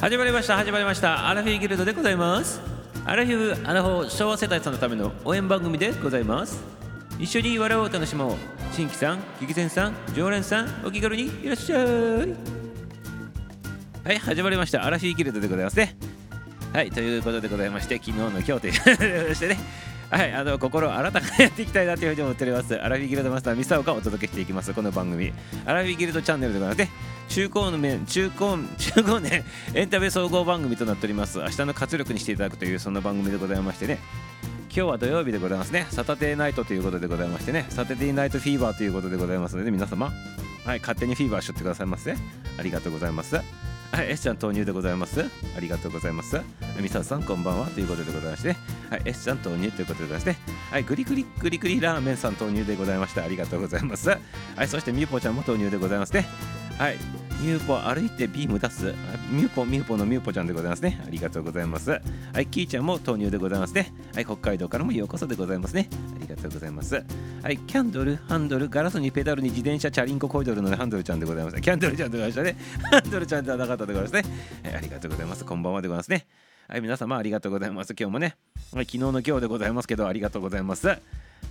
始まりました始まりました。アラフィーギルドでございます。アラフィフアラフォー昭和世代さんのための応援番組でございます。一緒に笑おう楽しもう。新規さん激戦さん常連さんお気軽にいらっしゃい。はい始まりました。アラフィーギルドでございますね。はいということでございまして昨日の今日ということでしてね。はい、あの心新たかにやっていきたいなというふうに思っております。アラフィギルドマスターミサオがお届けしていきます。この番組、アラフィギルドチャンネルでございまして、中高の面、中高、中高ね、エンタメ総合番組となっております。明日の活力にしていただくというそんな番組でございましてね、今日は土曜日でございますね。サタデーナイトということでございましてね、サタデーナイトフィーバーということでございますので、皆様、はい、勝手にフィーバーしとってくださいませ。ありがとうございます。はい、S ちゃん投入でございます。ありがとうございます。みささん、こんばんはということでございまして、はい、S ちゃん投入ということでございまして、はい、グリグリグリグリラーメンさん投入でございました。ありがとうございます。はい、そしてみゆぽちゃんも投入でございますね。はい、ミューポ歩いてビーム出す。ミューポ、ミューポのミューポちゃんでございますね。ありがとうございます。はい、キーちゃんも投入でございますね。はい、北海道からもようこそでございますね。ありがとうございます。はい、キャンドル、ハンドル、ガラスにペダルに自転車、チャリンココイドルのハンドルちゃんでございます。キャンドルちゃんでございましたね。ハンドルちゃんではなかったでございますね。はい、ありがとうございます。こんばんはでございますね。はい、皆様ありがとうございます。今日もね、はい、昨日の今日でございますけど、ありがとうございます。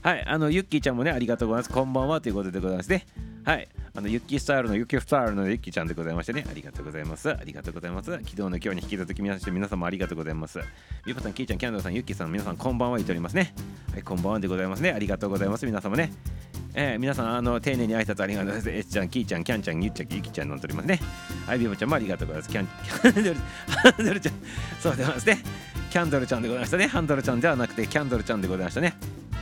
はい、あの、ユッキーちゃんもね、ありがとうございます。こんばんはということでございますね。はい、あのユッキースタイルのユッキースタイルのユッキーちゃんでございましてね、ありがとうございます。ありがとうございます。昨日の今日に引き続き皆さん皆様ありがとうございます。ゆぱさん、キーちゃん、キャンドルさん、ユッキーさん、皆さんこんばんは言っておりますね。はい、こんばんはでございますね。ありがとうございます。皆様ね。えー、皆さん、あの丁寧に挨拶ありがとうございます。エッちゃん、キーちゃん、キャンちゃん、ユッちゃん、ユキちゃん飲んでおりますね。はい、ビボちゃんもありがとうございます。キャン、キャンドル、ハンドルちゃん、そうでございますね。キャンドルちゃんでございましたね。ハンドルちゃんではなくて、キャンドルちゃんでございましたね。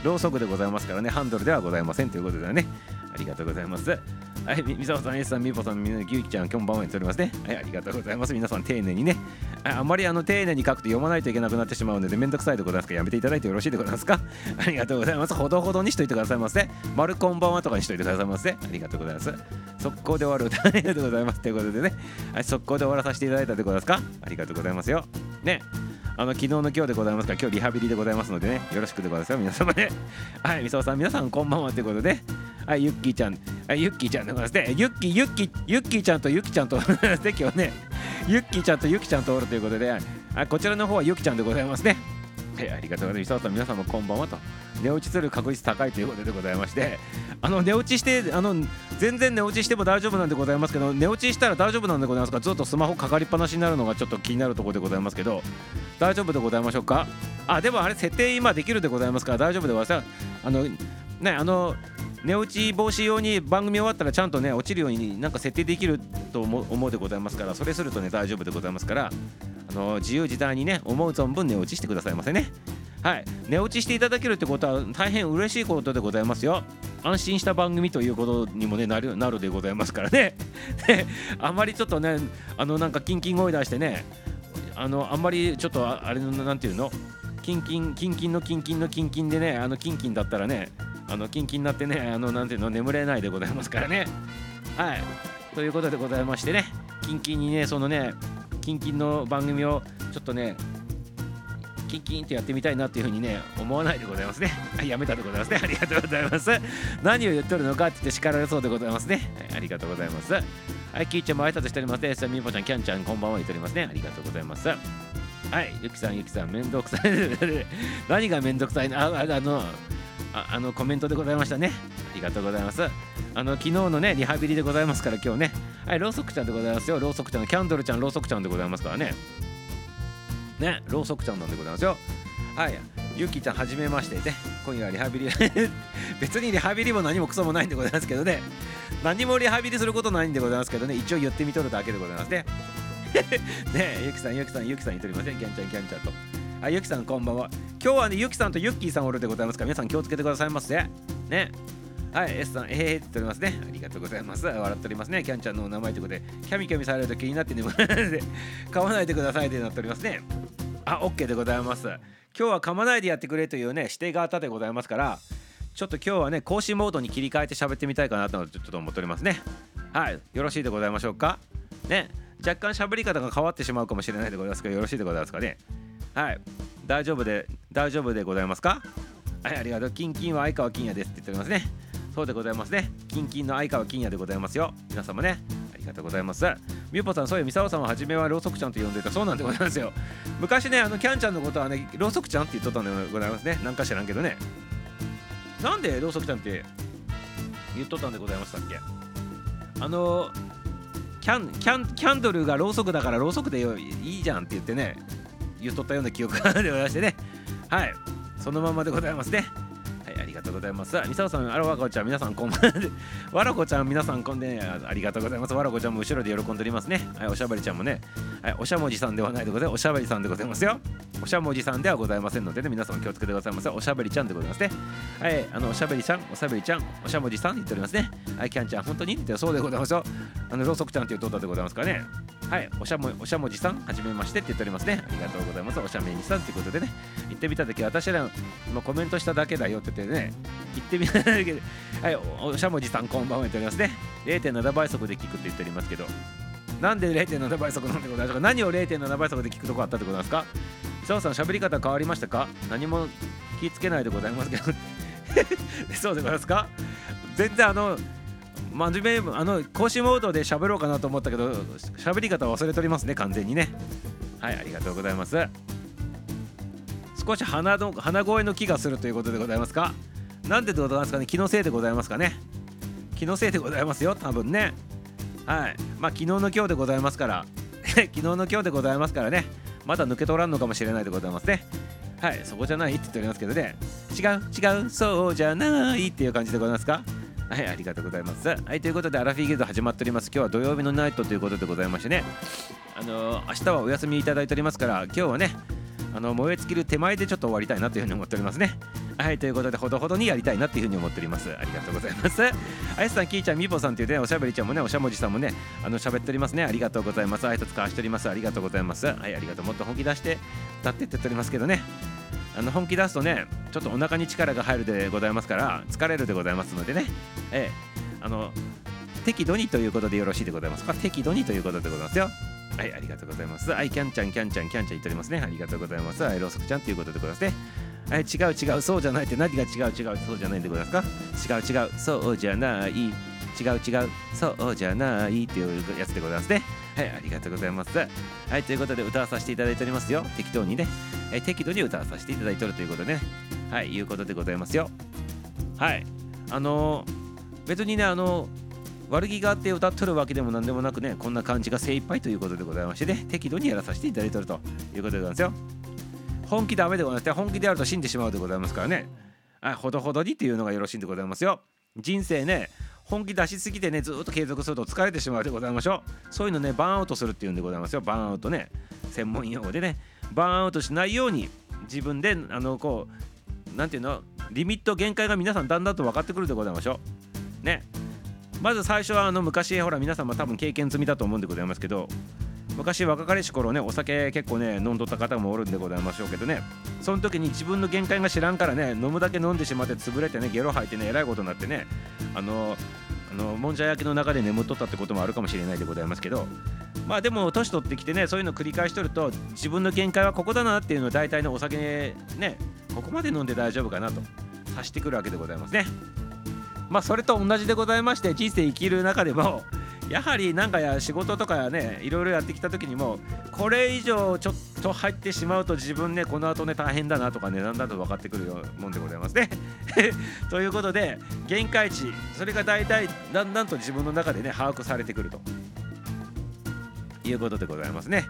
ろうそくでございますからね、ハンドルではございませんということでね。ありがとうございます。はい、みさおさん、エスさん、みぽさん、みなぎゅうきちゃん、こんばんはにっておりますね。はい、ありがとうございます。皆さん、丁寧にね。あんまりあの丁寧に書くと読まないといけなくなってしまうので、めんどくさいでございますから、やめていただいてよろしいでございますか。ありがとうございます。ほどほどにしといてくださいませ。丸こんばんはとかにしといてくださいませ。ありがとうございます。速攻で終わる歌ありがとうございます。ということでね、はい、速攻で終わらさせていただいたでございますか。ありがとうございますよ。ね。あの昨日の今日でございますから今日リハビリでございますのでねよろしくでございますよ。皆様ね。はいみそさん皆さんこんばんはということで。はいユッキーちゃん。はいユッキーちゃんでございますね。ユッキーユッキーユッキーちゃんとユキちゃんと今日ね。ユッキーちゃんとユキちゃんとおるということで。あこちらの方はユキちゃんでございますね。は い、ありがとうございます。さん、皆さんもこんばんはと。寝落ちする確率高いということでございまして、あの寝落ちして、あの全然寝落ちしても大丈夫なんでございますけど、寝落ちしたら大丈夫なんでございますか、ずっとスマホかかりっぱなしになるのがちょっと気になるところでございますけど、大丈夫でございましょうか？あ、でもあれ、設定今できるでございますから、大丈夫でございます。あの、ね、あの、寝落ち防止用に番組終わったらちゃんとね落ちるようになんか設定できると思うでございますからそれするとね大丈夫でございますからの自由自在にね思う存分寝落ちしてくださいませね。はい。寝落ちしていただけるってことは大変嬉しいことでございますよ。安心した番組ということにもねなるなるでございますからね。あまりちょっとねあのなんかキンキン声出してねあのあんまりちょっとあれのなんていうの？キンキンキンキンのキンキンのキンキンでねあのキンキンだったらねあのキンキンになってねあのなんていうの？眠れないでございますからね。はい。ということでございましてね。キンキンにねそのねキンキンの番組をちょっとねキンキンってやってみたいなっていうふうにね思わないでございますね。やめたでございますね。ありがとうございます。何を言っとるのかって言って叱られそうでございますね、はい、ありがとうございます。はいキーちゃんも挨拶しておりますね。みーぽちゃんキャンちゃんこんばんは言っておりますね。ありがとうございます。はいゆきさんゆきさんめんどくさい。何がめんどくさいの？ああのああのコメントでございましたね。ありがとうございます。あの昨日のね、リハビリでございますから、今日ね、はい、ろうそくちゃんでございますよ。ろうそくちゃんキャンドルちゃん、ろうそくちゃんでございますからね。ね、ろうそくちゃんなんでございますよ。はい、ゆきちゃん、はじめましてね。今夜はリハビリ 別にリハビリも何もクソもないんでございますけどね。何もリハビリすることないんでございますけどね、一応言ってみとるだけでございますね。ねゆきさん、ゆきさん、ゆきさん言っておりません、キャンちゃん、キャンちゃんと。あ、ゆきさん、こんばんは。今日はね、ゆきさんとゆっきーさんおるでございますから、皆さん気をつけてくださいませ。ね。はい、S さん、えーっておりますね。ありがとうございます。笑っておりますね。キャンちゃんのお名前ということで、キャミキャミされると気になって眠らないで、買わないでくださいってなっておりますね。あ、OK でございます。今日は噛まないでやってくれというね、指定があったでございますから、ちょっと今日はね、更新モードに切り替えて喋ってみたいかなとちょっと思っておりますね。はい、よろしいでございましょうか。ね、若干喋り方が変わってしまうかもしれないでございますけど、よろしいでございますかね。はい、大丈夫で、大丈夫でございますか？はい、ありがとう。キンキンは相川金也ですって言っておりますね。そうでございますね。キンキンの相川金也でございますよ。皆様ね。ありがとうございますみゆぽさんそういうみさおさんは初めはろうそくちゃんと呼んでたそうなんでございますよ昔ねあのキャンちゃんのことはねろうそくちゃんって言っとったんでございますねなんか知らんけどねなんでろうそくちゃんって言っとったんでございましたっけ？あのキャンキャンキャンドルがろうそくだからろうそくでいいじゃんって言ってね言っとったような記憶がでございましてね。はい。そのままでございますね。はいありがとうございます。みさおさんあらわこちゃん皆さんこんばん。はわらこちゃん皆さんこんでねありがとうございますわらこちゃんも後ろで喜んでおりますね。はいおしゃべりちゃんもねはいおしゃもじさんではないでございます。おしゃべりさんでございますよ。おしゃもじさんではございませんのでね皆さん気をつけてくださいませ。おしゃべりちゃんでございますね。はいあのおしゃべりちゃんおしゃべりちゃんおしゃもじさん言っておりますね。はいキャンちゃん本当にってそうでございますよ。あのろうそくちゃんっていうとったでございますからねはいおしゃもおしゃもじさんはじめましてって言っておりますね。ありがとうございます。おしゃめにさんということでね。行ってみた時私ら今コメントしただけだよってってね行ってみただけではいおしゃもじさんこんばんは言っておりますね。0.7倍速で聞くって言っておりますけどなんで0.7倍速なんでございますか？何を0.7倍速で聞くとこあったってことなんですか？澤さん喋り方変わりましたか？何も気つけないでございますけど。そうでございますか？全然あの真面目あの講師モードで喋ろうかなと思ったけど喋り方忘れておりますね完全にね。はいありがとうございます。少し鼻の鼻声の気がするということでございますか？なんででございますかね？気のせいでございますかね？気のせいでございますよ多分ね。はい。まあ昨日の今日でございますから。昨日の今日でございますからね。まだ抜け取らんのかもしれないでございますね。はい。そこじゃないって言っておりますけどね。違う？違う？そうじゃないっていう感じでございますか？はい。ありがとうございます。はい。ということでアラフィーギルド始まっております。今日は土曜日のナイトということでございましてね。あのー明日はお休みいただいておりますから今日はねあの燃え尽きる手前でちょっと終わりたいなというふうに思っておりますね。はい、ということで、ほどほどにやりたいなというふうに思っております。ありがとうございます。あやさん、きーちゃん、みぼさんというね、おしゃべりちゃんもね、おしゃもじさんもね、あの喋っておりますね。ありがとうございます。挨拶交わしております。ありがとうございます。はい、ありがとう。もっと本気出して歌ってって言っておりますけどね。あの本気出すとね、ちょっとお腹に力が入るでございますから、疲れるでございますのでね。ええ、あの、適度にということでよろしいでございますか？適度にということでございますよ。はい、ありがとうございます。はい、キャンちゃん、キャンちゃん、キャンちゃん言っておりますね。ありがとうございます。はい、ろうそくちゃんということでございますね。はい、違う違う、そうじゃないって何が違う違う、そうじゃないでございますか？違う違う、そうじゃない。違う違う、そうじゃないっていうやつでございますね。はい、ありがとうございます。はい、ということで歌わさせていただいておりますよ。適当にね。はい、適度に歌わさせていただいておるということでね。はい、いうことでございますよ。はい、あのー別にね、あのー悪気があって歌っとるわけでも何でもなくねこんな感じが精一杯ということでございましてね適度にやらさせていただいておるということでございますよ。本気ダメでございますね本気でやると死んでしまうでございますからね。はいほどほどにっていうのがよろしいんでございますよ。人生ね本気出しすぎてねずっと継続すると疲れてしまうでございましょう。そういうのねバーンアウトするっていうんでございますよ。バーンアウトね。専門用語でね。バーンアウトしないように自分であのこうなんていうのリミット限界が皆さんだんだんと分かってくるでございましょう。ね。まず最初はあの昔ほら皆さんも多分経験済みだと思うんでございますけど昔若かりし頃ねお酒結構ね飲んどった方もおるんでございましょうけどねその時に自分の限界が知らんからね飲むだけ飲んでしまって潰れてねゲロ吐いてねえらいことになってねあのあのもんじゃ焼きの中で眠っとったってこともあるかもしれないでございますけどまあでも年取ってきてねそういうの繰り返しとると自分の限界はここだなっていうのを大体のお酒ねここまで飲んで大丈夫かなと察してくるわけでございますね。まあそれと同じでございまして人生生きる中でも やはりなんかや仕事とかやねいろいろやってきた時にもこれ以上ちょっと入ってしまうと自分ねこの後ね大変だなとかねだんだんと分かってくるもんでございますね。ということで限界値それが大体だんだんと自分の中でね把握されてくるということでございますね。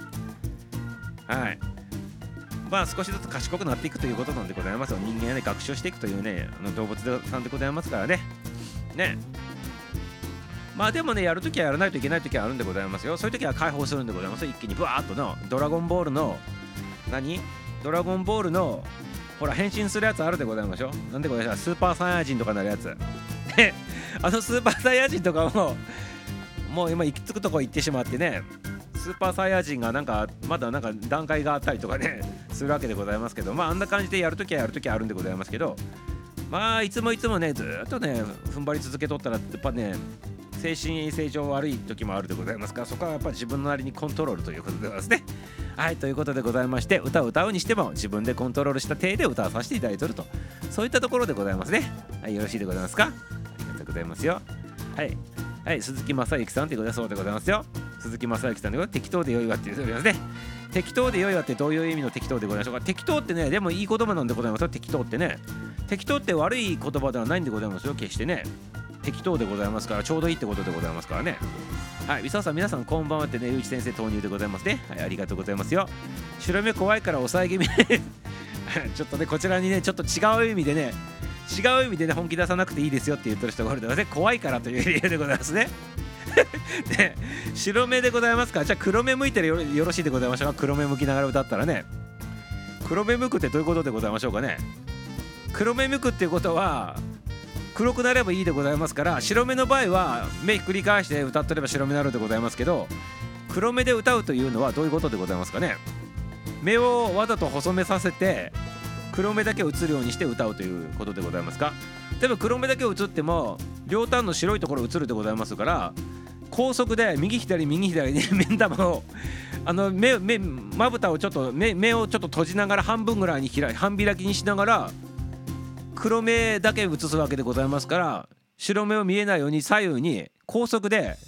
はい。まあ少しずつ賢くなっていくということなんでございますよ。人間はね学習していくというねあの動物さんでございますからね。ね。まあでもねやるときはやらないといけないときはあるんでございますよ。そういうときは解放するんでございます。一気にブワーッとのドラゴンボールの何？ドラゴンボールのほら変身するやつあるでございましょなんでございますスーパーサイヤ人とかなるやつ。で あのスーパーサイヤ人とかももう今行き着くとこ行ってしまってねスーパーサイヤ人がなんかまだなんか段階があったりとかねするわけでございますけどまああんな感じでやるときはやるときはあるんでございますけどまあいつもいつもねずっとね踏ん張り続けとったらやっぱね精神衛生上悪い時もあるでございますからそこはやっぱ自分のなりにコントロールということでございますね。はいということでございまして歌を歌うにしても自分でコントロールした体で歌わさせていただいてると。そういったところでございますね。はいよろしいでございますか？ありがとうございますよ。はい。はい鈴木正幸さんということでそうでございますよ。鈴木正幸さんで適当で良いわって言っておりますね。適当で良いわってどういう意味の適当でございましょうか。適当ってねでもいい言葉なんでございますよ適当ってね。適当って悪い言葉ではないんでございますよ。決してね。適当でございますからちょうどいいってことでございますからね。はい、みささん、皆さん、こんばんはってね、ゆうち先生投入でございますね。はい、ありがとうございますよ。白目怖いから抑え気味。ちょっとね、こちらにね、ちょっと違う意味でね、違う意味でね、本気出さなくていいですよって言ってる人がおるので、ね、怖いからという理由でございますね。で、白目でございますか、じゃあ黒目向いてよよろしいでございましょうか？黒目向きながら歌ったらね。黒目向くってどういうことでございましょうかね？黒目向くっていうことは、黒くなればいいでございますから白目の場合は目ひっくり返して歌ってれば白目になるでございますけど黒目で歌うというのはどういうことでございますかね？目をわざと細めさせて黒目だけ映るようにして歌うということでございますか？例えば黒目だけ映っても両端の白いところ映るでございますから高速で右左右左に 目ん玉をあの目目まぶたをちょっと目目をちょっと閉じながら半分ぐらいに開い半開きにしながら黒目だけ映すわけでございますから白目を見えないように左右に高速で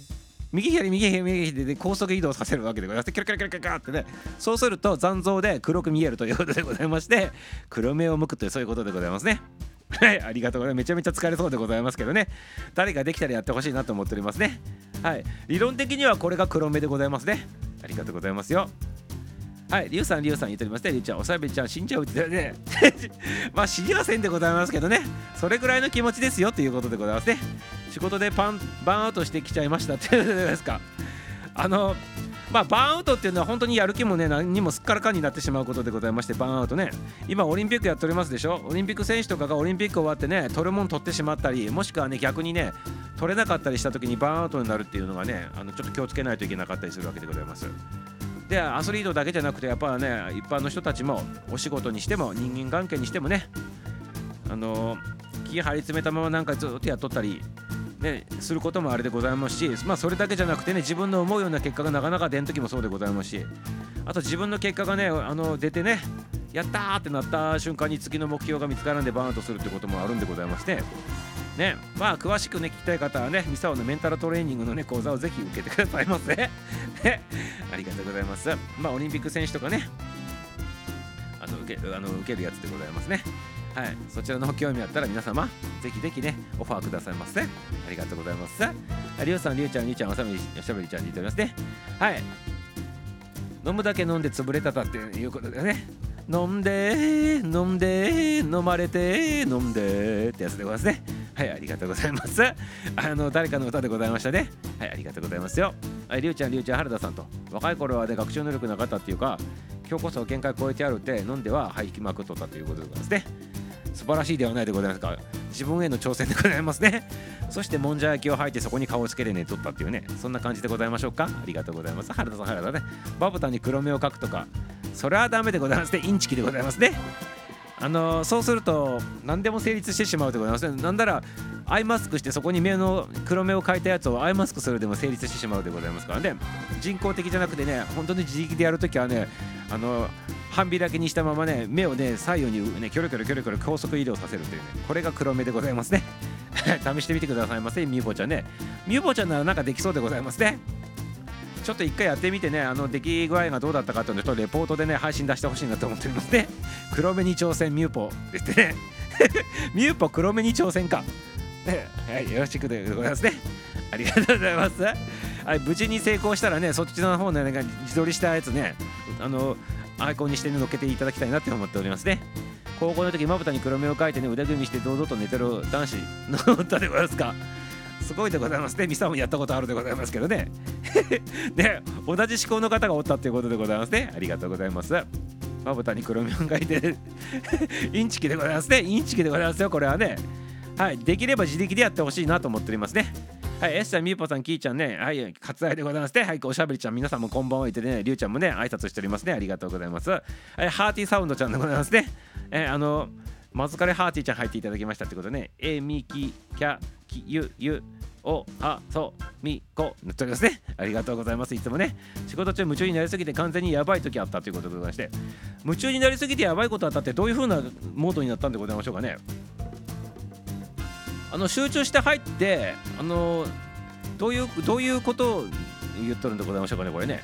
右左右左右左で高速移動させるわけでございます。キラキラキラキラってね。そうすると残像で黒く見えるということでございまして黒目を向くというそういうことでございますね。はいありがとうございますめちゃめちゃ疲れそうでございますけどね誰かできたらやってほしいなと思っておりますねはい理論的にはこれが黒目でございますねありがとうございますよはい、リュウさん、リュウさん言っておりますね。リュウちゃん、おしゃべちゃん死んじゃうってね。まあ死にはせんでございますけどね。それぐらいの気持ちですよということでございますね。仕事でパンバンアウトしてきちゃいましたっていうことですか。あの、まあ、バーンアウトっていうのは本当にやる気もね何にもすっからかんになってしまうことでございましてバーンアウトね。今オリンピックやっておりますでしょ？オリンピック選手とかがオリンピック終わってね取るもん取ってしまったりもしくはね逆にね取れなかったりした時にバーンアウトになるっていうのがねあのちょっと気をつけないといけなかったりするわけでございます。でアスリートだけじゃなくてやっぱね一般の人たちもお仕事にしても人間関係にしてもねあの気張り詰めたままなんかずっとやっとったりね、することもあれでございますし、まあ、それだけじゃなくてね自分の思うような結果がなかなか出ん時もそうでございますしあと自分の結果がねあの出てねやったーってなった瞬間に次の目標が見つからんでバーンアウトするってこともあるんでございましてねまあ詳しくね聞きたい方はねミサオのメンタルトレーニングのね講座をぜひ受けてくださいませ。ねありがとうございます。まあオリンピック選手とかねあの受けあの受けるやつでございますね。はい、そちらの興味あったら皆様ぜひぜひねオファーくださいませ。ありがとうございます。りゅうさんりゅうちゃんりゅうちゃんおしゃべりおしゃべりちゃんに言っておりますね。はい。飲むだけ飲んで潰れたたっていうことでね。飲んで飲んで飲まれて飲んでってやつでございますね。はいありがとうございます。あの誰かの歌でございましたね。はいありがとうございますよ。はいりゅうちゃんりゅうちゃん原田さんと。若い頃はね学習能力なかったっていうか今日こそ限界超えてあるって飲んでは吐きまくっとったということでございますね。素晴らしいではないでございますか自分への挑戦でございますね。そしてもんじゃ焼きを吐いてそこに顔をつけて寝とったっていうね。そんな感じでございましょうか。ありがとうございます。原田さん原田ね。バブタに黒目を描くとかそれはダメでございますね。インチキでございますね。あのそうすると何でも成立してしまうでございますね。なんだらアイマスクしてそこに目の黒目を描いたやつをアイマスクするでも成立してしまうでございますからね。人工的じゃなくてね本当に自力でやるときはねあの半開きにしたままね目をね左右にねキョロキョロキョロキョロ高速移動させるというねこれが黒目でございますね。試してみてくださいませミューボちゃんね。ミューボちゃんならなんかできそうでございますね。ちょっと一回やってみてねあの出来具合がどうだったかというのをレポートでね配信出してほしいなと思っておりますね黒目に挑戦ミューポですね ミューポ黒目に挑戦かはい、よろしくでございますね。ありがとうございます。はい、無事に成功したらね、そっちの方の、ね、自撮りしたやつね、あの、アイコンにして、ね、乗っけていただきたいなって思っておりますね。高校の時まぶたに黒目を描いてね、腕組みして堂々と寝てる男子の歌でございますか。すごいでございますね。ミサもやったことあるでございますけどね。ね、同じ思考の方がおったっていうことでございますね。ありがとうございます。まぶたに黒目を描いて、インチキでございますね。インチキでございますよ、これはね。はい、できれば自力でやってほしいなと思っておりますね。はい、エスちゃん、みーぽさん、きーちゃんね、はい、割愛でございますね。はい、おしゃべりちゃん、皆さんもこんばんは言ってね、りゅうちゃんもね、挨拶しておりますね。ありがとうございます。はい、ハーティーサウンドちゃんでございますね。えー、あの、まずかれハーティーちゃん入っていただきましたってことね、えみき、きゃ、き、ゆ、ゆ、お、あ、そ、み、こ、なっておりますね。ありがとうございます。いつもね、仕事中夢中になりすぎて完全にやばい時あったということでございまして、夢中になりすぎてやばいことあったってどういう風なモードになったんでございましょうかね。あの集中して入ってあのどういうどういうことを言っとるんでございましょうかねこれね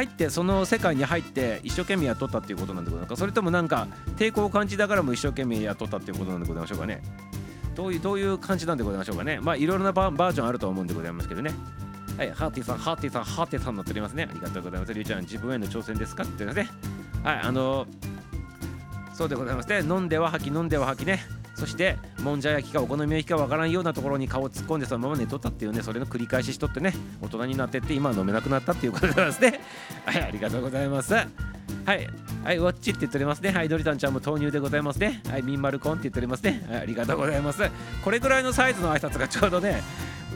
入ってその世界に入って一生懸命やっとったっていうことなんでございます。かそれともなんか抵抗を感じながらも一生懸命やっとったっていうことなんでございましょうかね。どういうどういう感じなんでございましょうかね。まあいろいろなバージョンあると思うんでございますけどね。はいハーティさんハーティさんハーティさん乗っておりますねありがとうございますりゅうちゃん。自分への挑戦ですかって言ってますね。はいあのそうでございますね飲んでは吐き飲んでは吐きね。そしてもんじゃ焼きかお好み焼きかわからんようなところに顔を突っ込んでそのまま寝とったっていうねそれの繰り返ししとってね大人になってって今は飲めなくなったっていうことでございますね はいありがとうございますはいはい、ウォッチって言っておりますね。はい、ドリタンちゃんも豆乳でございますね。はい、ミンマルコンって言っておりますね。はい、ありがとうございます。これぐらいのサイズの挨拶がちょうどね、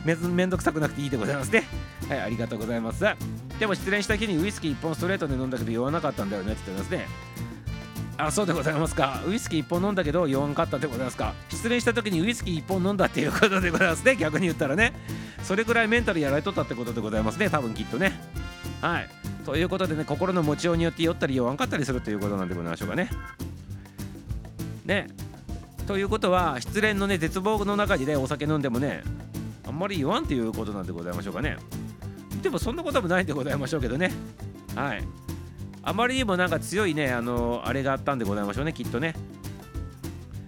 めめんどくさくなくていいでございますね。はい、ありがとうございます。でも失恋した日にウイスキー1本ストレートで飲んだけど酔わなかったんだよねって言ってますね。あそうでございますか。ウイスキー1本飲んだけど酔わんかったでございますか。失恋した時にウイスキー1本飲んだっていうことでございますね。逆に言ったらね。それぐらいメンタルやられとったってことでございますね。多分きっとね。はい。ということでね心の持ちようによって酔ったり酔わんかったりするということなんでございましょうかね。ね。ということは失恋のね絶望の中にねお酒飲んでもねあんまり酔わんっていうことなんでございましょうかね。でもそんなこともないんでございましょうけどね。はい。あまりにもなんか強いね、あのあれがあったんでございましょうね、きっとね。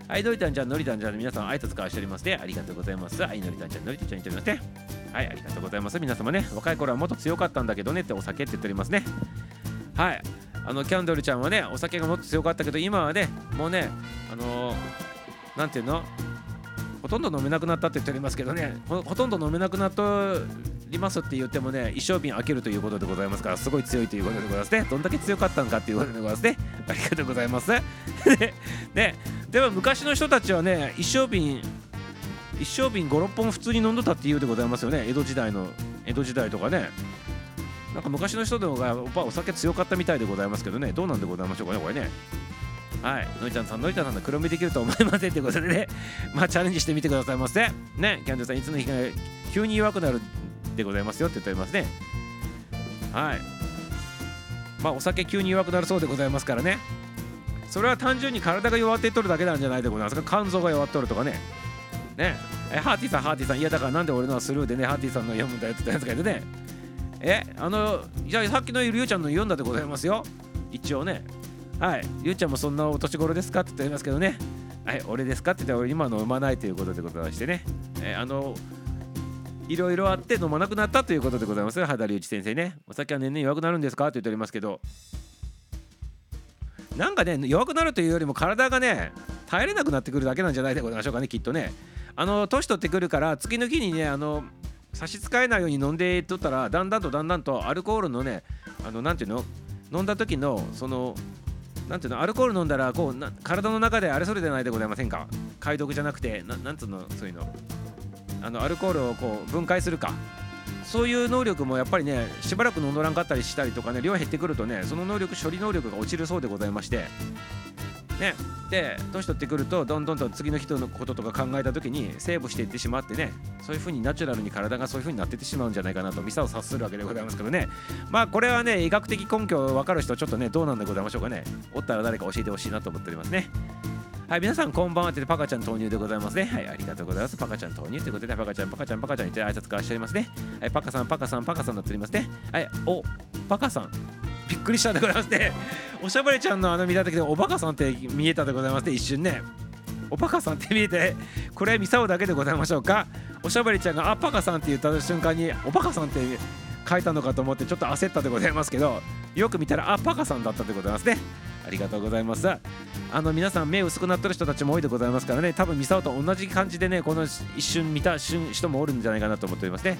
はい、のりたんちゃん、のりたんちゃん、皆さん、挨拶交わしておりますね。ありがとうございます。はい、のりたんちゃん、のりたんちゃん言っておりますね。はい、ありがとうございます。皆様ね、若い頃はもっと強かったんだけどねってお酒って言っておりますね。はい、あの、キャンドルちゃんはね、お酒がもっと強かったけど、今はね、もうね、あのー、ていうの？ほとんど飲めなくなったって言っておりますけどねほとんど飲めなくなったりますって言ってもね一生瓶開けるということでございますからすごい強いということでございます。ねどんだけ強かったのかっていうことでございますね。ありがとうございます。ねでも昔の人たちはね一生瓶一生瓶56本普通に飲んどったっていうでございますよね。江戸時代の江戸時代とかね。なんか昔の人の方がやっぱお酒強かったみたいでございますけどね。どうなんでございましょうかねこれね。はい、のいちゃんさん、のいちゃんさんの黒目できると思いませんということでね、まあチャレンジしてみてくださいませ。ね、キャンドルさん、いつの日か急に弱くなるでございますよって言っておりますね。はい。まあ、お酒急に弱くなるそうでございますからね。それは単純に体が弱ってとるだけなんじゃないでございますか。肝臓が弱っとるとかね。ね。え、ハーティーさん、ハーティーさん、いやだからなんで俺のはスルーでね、ハーティーさんの読むんだよって言ったやつがいてね。え、あの、じゃあさっきのりゅうちゃんの読んだでございますよ。一応ね。はい。りゅうちゃんもそんなお年頃ですかって言っておりますけどね。はい、俺ですかって言って俺今の飲まないということでございましてね。えあの、いろいろあって飲まなくなったということでございます。肌隆一先生ね。お酒は年々弱くなるんですか？って言っておりますけど。なんかね弱くなるというよりも体がね耐えれなくなってくるだけなんじゃないでございましょうかねきっとね。あの年取ってくるから月の日にねあの差し支えないように飲んでとったらだんだんとだんだんとアルコールのねあのなんていうの？飲んだ時のそのなんていうの？アルコール飲んだらこうな体の中であれそれでないでございませんか？解毒じゃなくてななんつうの？そういうの。あのアルコールをこう分解するか。そういう能力もやっぱりねしばらく飲んどらんかったりしたりとかね量減ってくるとねその能力処理能力が落ちるそうでございまして。ね。で年取ってくるとどんどんと次の人のこととか考えた時にセーブしていってしまってねそういう風にナチュラルに体がそういう風になってってしまうんじゃないかなとミサを察するわけでございますけどね。まあこれはね医学的根拠分かる人ちょっとねどうなんでございましょうかね。おったら誰か教えてほしいなと思っておりますね。はい、皆さんこんばんはってパカちゃん投入でございますね。はい、ありがとうございます。パカちゃん投入ということで、パカちゃん、パカちゃん、パカちゃんに挨拶交わしておりますね。はい、パカさん、パカさん、パカさんになっておりますね。はい、お、パカさん。びっくりしたでございますね。おしゃべりちゃんのあの見た時でおバカさんって見えたでございますね、一瞬ね。おバカさんって見えて、これミサオだけでございましょうか。おしゃべりちゃんが、あ、パカさんって言った瞬間に、おバカさんって書いたのかと思ってちょっと焦ったでございますけど、よく見たら、あ、パカさんだったでございますね。ありがとうございます。あの皆さん目薄くなってる人たちも多いでございますからね、多分ミサオと同じ感じでね、この一瞬見た瞬人もおるんじゃないかなと思っておりますね。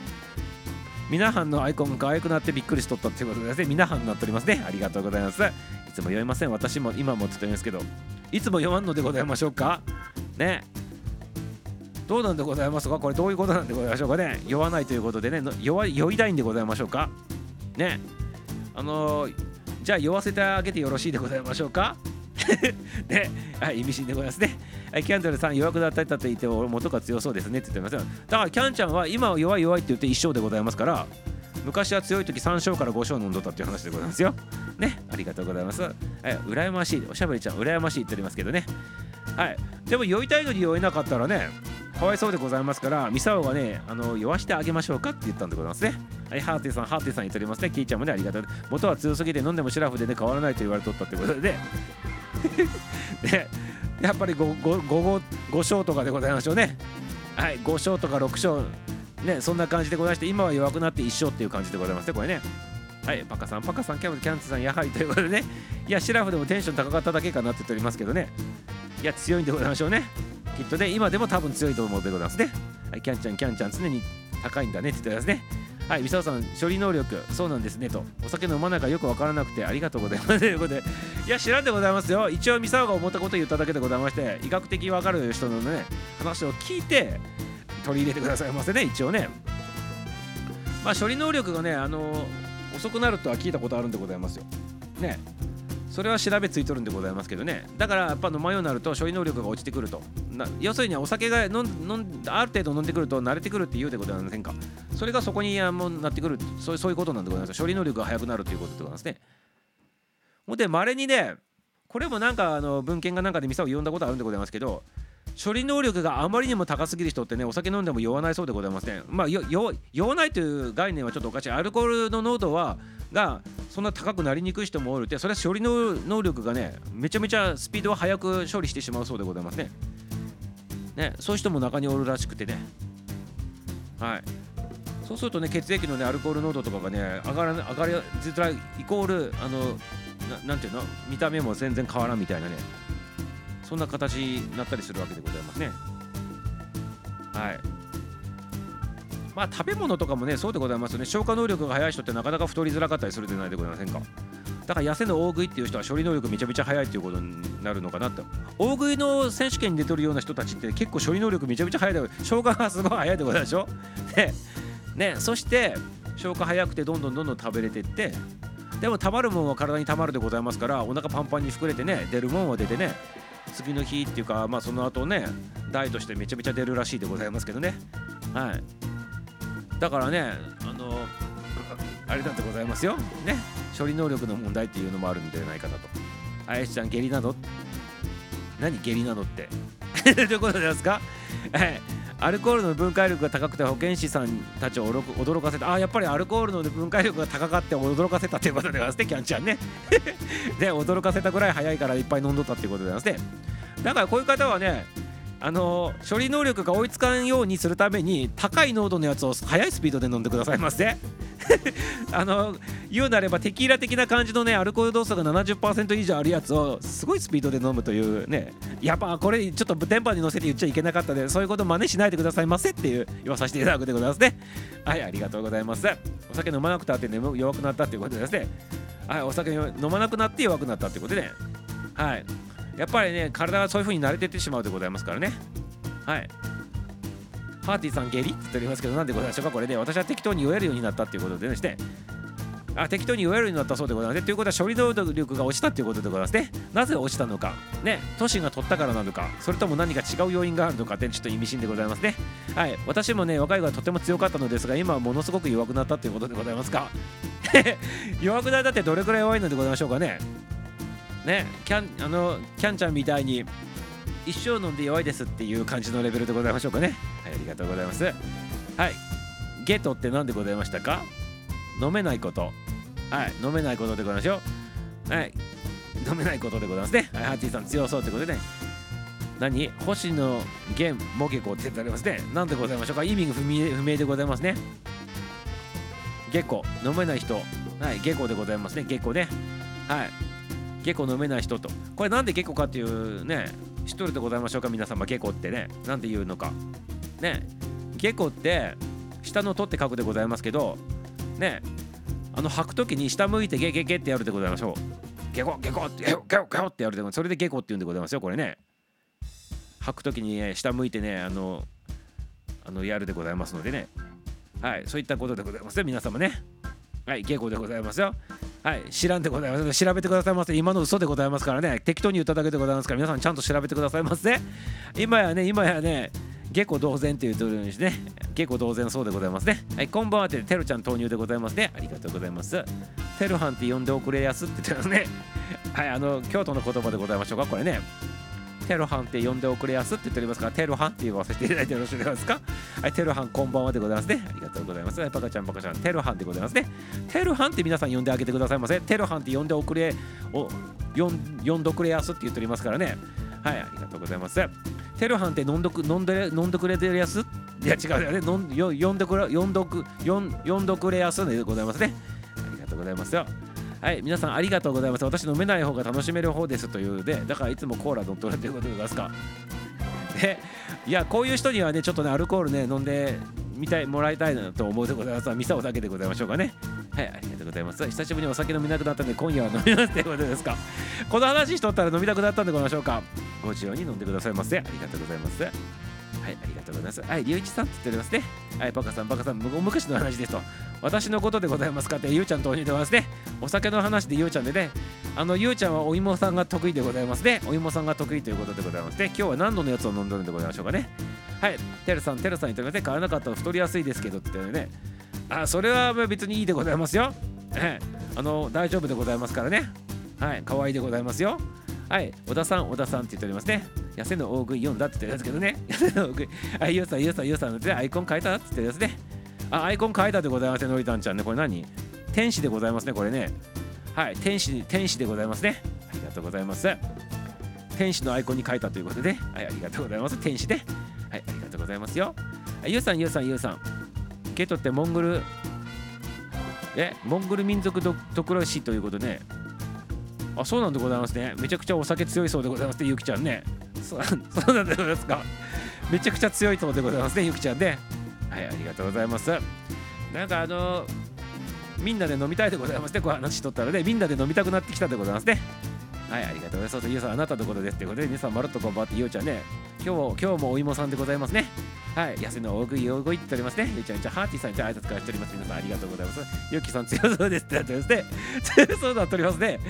ミナハンのアイコンが可愛くなってびっくりしとったっていうことでですね、ミナハンになっておりますね。ありがとうございます。いつも読みません。私も今もちょっと言うんですけど、いつも読まんのでございましょうか？ね。どうなんでございますか？これどういうことなんでございましょうかね？酔わないということでね、酔酔いたいんでございましょうか？ね。あのー、じゃあ酔わせてあげてよろしいでございましょうか？ね、はい、意味深でございますね。はい、キャンドルさん、弱くなったりと言って、元が強そうですね。って言ってますよ。だから、キャンちゃんは今は弱い弱いって言って1勝でございますから、昔は強い時3勝から5勝飲んどったっていう話でございますよ。ね、ありがとうございます。はい、羨ましい、おしゃべりちゃん、羨ましいって言っておりますけどね。はい、でも酔いたいのに酔えなかったらね、かわいそうでございますからミサオがねあの酔わしてあげましょうかって言ったんでございますね。はいハーティさんハーティさん言っておりますね。キーちゃんもねありがとう。元は強すぎて飲んでもシラフでね変わらないと言われとったってことでで やっぱり 5, 5, 5, 勝とかでございましょうね。はい5勝とか6勝ねそんな感じでございまして今は弱くなって1勝っていう感じでございますねこれね。はいパカさんパカさんキャンキャンツさんやはりということでね。いやシラフでもテンション高かっただけかなって言っておりますけどね。いや強いんでございましょうね。きっとね今でも多分強いと思うでございますねはいキャンちゃんキャンちゃん常に高いんだねって言ってますねはい、ミサオさん、処理能力、そうなんですねと、お酒飲まないかよくわからなくてありがとうございますということで、いや、知らんでございますよ。一応、ミサオが思ったことを言っただけでございまして、医学的わかる人のね、話を聞いて、取り入れてくださいませね、一応ね。まあ、処理能力がね、あの遅くなるとは聞いたことあるんでございますよ。ね。それは調べついとるんでございますけどね。だからやっぱ飲まようになると処理能力が落ちてくると。な要するにお酒が飲んある程度飲んでくると慣れてくるっていうでございませんか。それがそこにもなってくる。そうそういうことなんでございます。処理能力が速くなるということでございますね。ほんでまれにねこれもなんかあの文献がなんかで店を読んだことあるんでございますけど処理能力があまりにも高すぎる人ってねお酒飲んでも酔わないそうでございますねまあ酔わないという概念はちょっとおかしい。アルコールの濃度はがそんな高くなりにくい人もおるってそれは処理の能力がねめちゃめちゃスピードは速く処理してしまうそうでございますね。ねそういう人も中におるらしくてね。はい。そうするとね血液のねアルコール濃度とかがね上がら上がりづらいイコールあのなんていうの？見た目も全然変わらんみたいなね。そんな形になったりするわけでございますね。はい。まあ食べ物とかもねそうでございますよね。消化能力が速い人ってなかなか太りづらかったりするでないでございませんか。だから痩せの大食いっていう人は処理能力めちゃめちゃ速いっていうことになるのかなと。大食いの選手権に出てるような人たちって結構処理能力めちゃめちゃ速いで消化がすごい速いでございましょ？でね。そして消化早くてどんどんどんどん食べれてって。でもたまるもんは体にたまるでございますからお腹パンパンに膨れてね出るもんは出てね次の日っていうかまあその後ねダイエットしてめちゃめちゃ出るらしいでございますけどね。はい。だからねあのあれだってございますよ。ね。処理能力の問題っていうのもあるんじゃないかなと。林ちゃん下痢など。何下痢なのって。どういうことですか？はいアルコールの分解力が高くて保健師さんたちを驚かせた。あやっぱりアルコールの分解力が高かって驚かせたっていうことでございますねキャンちゃんね。で驚かせたぐらい早いからいっぱい飲んどったっていうことでございますね。だからこういう方はねあの処理能力が追いつかんようにするために高い濃度のやつを速いスピードで飲んでくださいませ。あの言うなればテキーラ的な感じのねアルコール度数が70%以上あるやつをすごいスピードで飲むというねやっぱこれちょっと電波に乗せて言っちゃいけなかったでそういうこと真似しないでくださいませっていう言わさせていただくでございますね。はいありがとうございます。お酒飲まなくたって眠弱くなったっていうことですね。はいお酒飲まなくなって弱くなったっていうことではい。やっぱりね体がそういう風に慣れてってしまうでございますからねはいパーティーさん下痢って言っておりますけどなんでございましょうか？これね私は適当に酔えるようになったっていうことででしてあ適当に酔えるようになったそうでございますね。ということは処理能力が落ちたということでございますね。なぜ落ちたのか、ね、都市が取ったからなのか、それとも何か違う要因があるのかってちょっと意味深でございますね。はい、私もね、若い子はとても強かったのですが、今はものすごく弱くなったということでございますか。弱くなったってどれくらい弱いのでございましょうかね。ねキャンあのキャンちゃんみたいに一生飲んで弱いですっていう感じのレベルでございましょうかね。はいありがとうございます。はい。ゲトって何でございましたか？飲めないこと。はい飲めないことでございましょうはい。飲めないことでございますね。はいハッティさん強そうってことでね。何？星野源モゲコって言ってありますね。何でございましょうか？意味が不明不明でございますね。ゲコ。飲めない人。はいゲコでございますね。ゲコね。はい。ゲコ飲めない人と。これなんでゲコかっていうね知っとるでございましょうか皆様ゲコってね。なんで言うのか。ね。ゲコって下の「と」って書くでございますけどね。あの吐く時に下向いてゲゲゲってやるでございましょう。ゲコゲコってゲコゲコってやるでそれでゲコって言うんでございますよこれね。吐く時に、ね、下向いてねあのあのやるでございますのでね。はい。そういったことでございますよ皆様ね。はいゲコでございますよはい、知らんでございます。調べてくださいませ。今の嘘でございますからね。適当に言っただけでございますから、皆さんちゃんと調べてくださいませ。今やね、今やね、下戸同然って言うとるんですね。下戸同然そうでございますね。はい、こんばんはって、てるちゃん投入でございますね。ありがとうございます。てるはんって呼んでおくれやすって言ってますね。はい、あの、京都の言葉でございましょうか、これね。テロハンって呼んでおくれやすって言っておりますから、テロハンって言わせていただいてよろしいですか？はい、テロハンこんばんはでございますね。ありがとうございます。パカちゃん、パカちゃん、テロハンでございますね。テロハンって皆さん呼んであげてくださいませ。テロハンって呼んでおくれ、お呼ん呼んどくれやすって言っておりますからね。はい、ありがとうございます。テロハンって飲んどく飲んで飲んどくれてるやす？いや違うよね。飲んよ呼んでくれ呼んどく呼んどくれやすでございますね。ありがとうございますよ。はい、皆さんありがとうございます。私飲めない方が楽しめる方ですというで、だからいつもコーラ飲んとるということでございますか。で、いや、こういう人にはね、ちょっとね、アルコールね、飲んでみたいもらいたいなと思うでございます。ミサオだけでございましょうかね。はい、ありがとうございます。久しぶりにお酒飲みなくなったんで、今夜は飲みますということですか。この話しとったら飲みたくなったんでございましょうか。ご自由に飲んでくださいませ。ありがとうございます。はい、ありがとうございます。はい、龍一さんって言っておりますね。はい、バカさん、バカさん、昔の話ですと。私のことでございますかって、ゆうちゃんと似てますね。お酒の話でゆうちゃんでね、あの、ゆうちゃんはお芋さんが得意でございますね。お芋さんが得意ということでございますね。今日は何度のやつを飲んでるんでございましょうかね。はい、てるさん、てるさん言っておりますね。買わなかったら太りやすいですけどって言ってね。あ、それは別にいいでございますよ。えあの、大丈夫でございますからね。はい、可愛いでございますよ。はい、小田さん、小田さんって言っておりますね。痩せの大食い読んだって言ってるんですけどね。痩せの大食い。はい、ゆうさん、ゆうさん、ゆうさんってアイコン変えたって言ってるんですね。あ、アイコン変えたでございますね、のりたんちゃんね。これ何？天使でございますね、これね。はい、天使、天使でございますね。ありがとうございます。天使のアイコンに変えたということで、はい、ありがとうございます。天使で。はい、ありがとうございますよ。ゆうさん、ゆうさん、ゆうさん。ケトってモンゴル、え、モンゴル民族ドクロシということで、あ、そうなんでございますね。めちゃくちゃお酒強いそうでございますね、ゆきちゃんね。そう そうなんでございますか。めちゃくちゃ強いそうでございますね、ゆきちゃんね。はい、ありがとうございます。なんかあのみんなで飲みたいでございますね、こう話しとったらね、みんなで飲みたくなってきたでございますね。はい、ありがとうございます。ゆうさん、あなたのことですということで、皆さん、まるっとこんばんって、ゆうちゃんね、今日今日もお芋さんでございますね。はい、安の大食い大食いっておりますね。ゆうちゃん、じゃハーティーさんに挨拶からしております。皆さん、ありがとうございます。ゆきさん、強そうですってなってますね。強そうだっておりますね。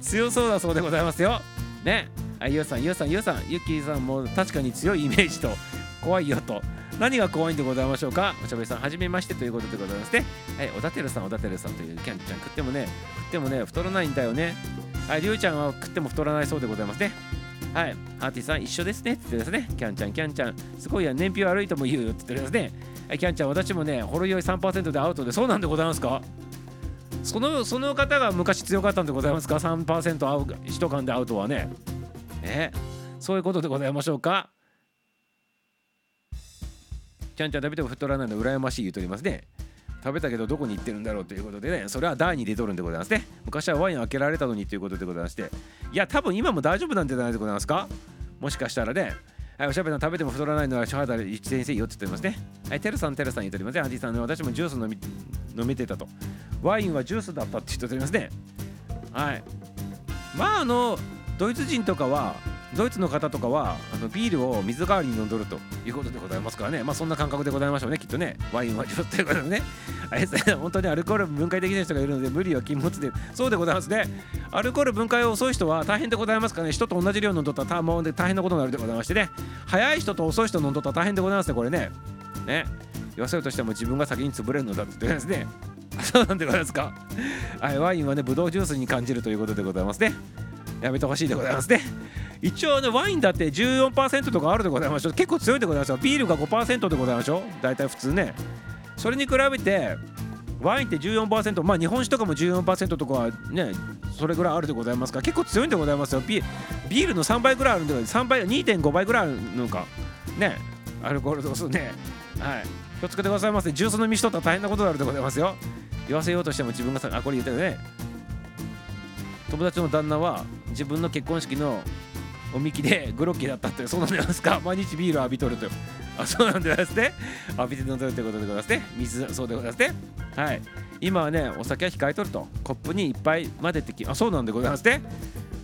強そうだそうでございますよ。ね。はい、ゆうさん、ゆうさん、ゆうさん、ゆきさんも確かに強いイメージと、怖いよと。何が怖いんでございましょうか？おしゃべりさん、はじめましてということでございますね。はい、小田照さん、小田照さんというキャンちゃん食ってもね、食ってもね、太らないんだよね。はい、りゅうちゃんは食っても太らないそうでございますね。はい、ハーティーさん、一緒ですねって言ってですね。キャンちゃん、キャンちゃん、すごいや、燃費悪いとも言うよって言ってですね。キャンちゃん、私もね、ほろ酔い3%でアウトで、そうなんでございますか？そのその方が昔強かったんでございますか ?3% アウ一缶でアウトはね。えそういうことでございましょうか？ちゃんちゃん食べても太らないの羨ましい言うとりますね。食べたけどどこに行ってるんだろうということでね、それは第に出とるんでございますね。昔はワイン開けられたのにということでございまして、いや、多分今も大丈夫なんじゃないでございますか？もしかしたらね、はい、おしゃべりの食べても太らないのは初肌一先生よって言ってますね。はい、テルさん、テルさん言っておりますね。アディさん、ね、私もジュース飲み飲めてたと。ワインはジュースだったって言っておりますね。はい。まあ、あの、ドイツ人とかは、ドイツの方とかはあのビールを水代わりに飲んどるということでございますからね、まあ、そんな感覚でございましょうね、きっとね、ワインはちょっということでね、あれですね、本当にアルコール分解できない人がいるので、無理は禁物で、そうでございますね、アルコール分解遅い人は大変でございますからね、人と同じ量飲んどったらもう大変なことになるでございましてね、早い人と遅い人飲んどったら大変でございますね、これね。ね言わせるとしても自分が先に潰れるのだって言ってですね。そうなんでございますか。はい、ワインはね、ブドウジュースに感じるということでございますね。やめてほしいでございますね。一応ね、ワインだって14%とかあるでございましょう。結構強いでございますよ。ビールが5%でございましょう。大体普通ね。それに比べて、ワインって14%、まあ日本酒とかも14%とかはね、それぐらいあるでございますから、結構強いんでございますよ。ビビールの3倍ぐらいあるんで、3倍、2.5倍ぐらいあるのか。ね、アルコール度数ね。はい。気をつけてくださいませ。ジュース飲みしとったら大変なことになるでございますよ。言わせようとしても自分がさ、あ、これ言ってるね。友達の旦那は自分の結婚式のおみきでグロッキーだったってそうなんですか？毎日ビール浴びとると。あそうなんですね。浴びて飲んでるということでございますね。水そうでございますね。はい。今はねお酒は控えとると。コップにいっぱい混ぜてきあそうなんでございますね。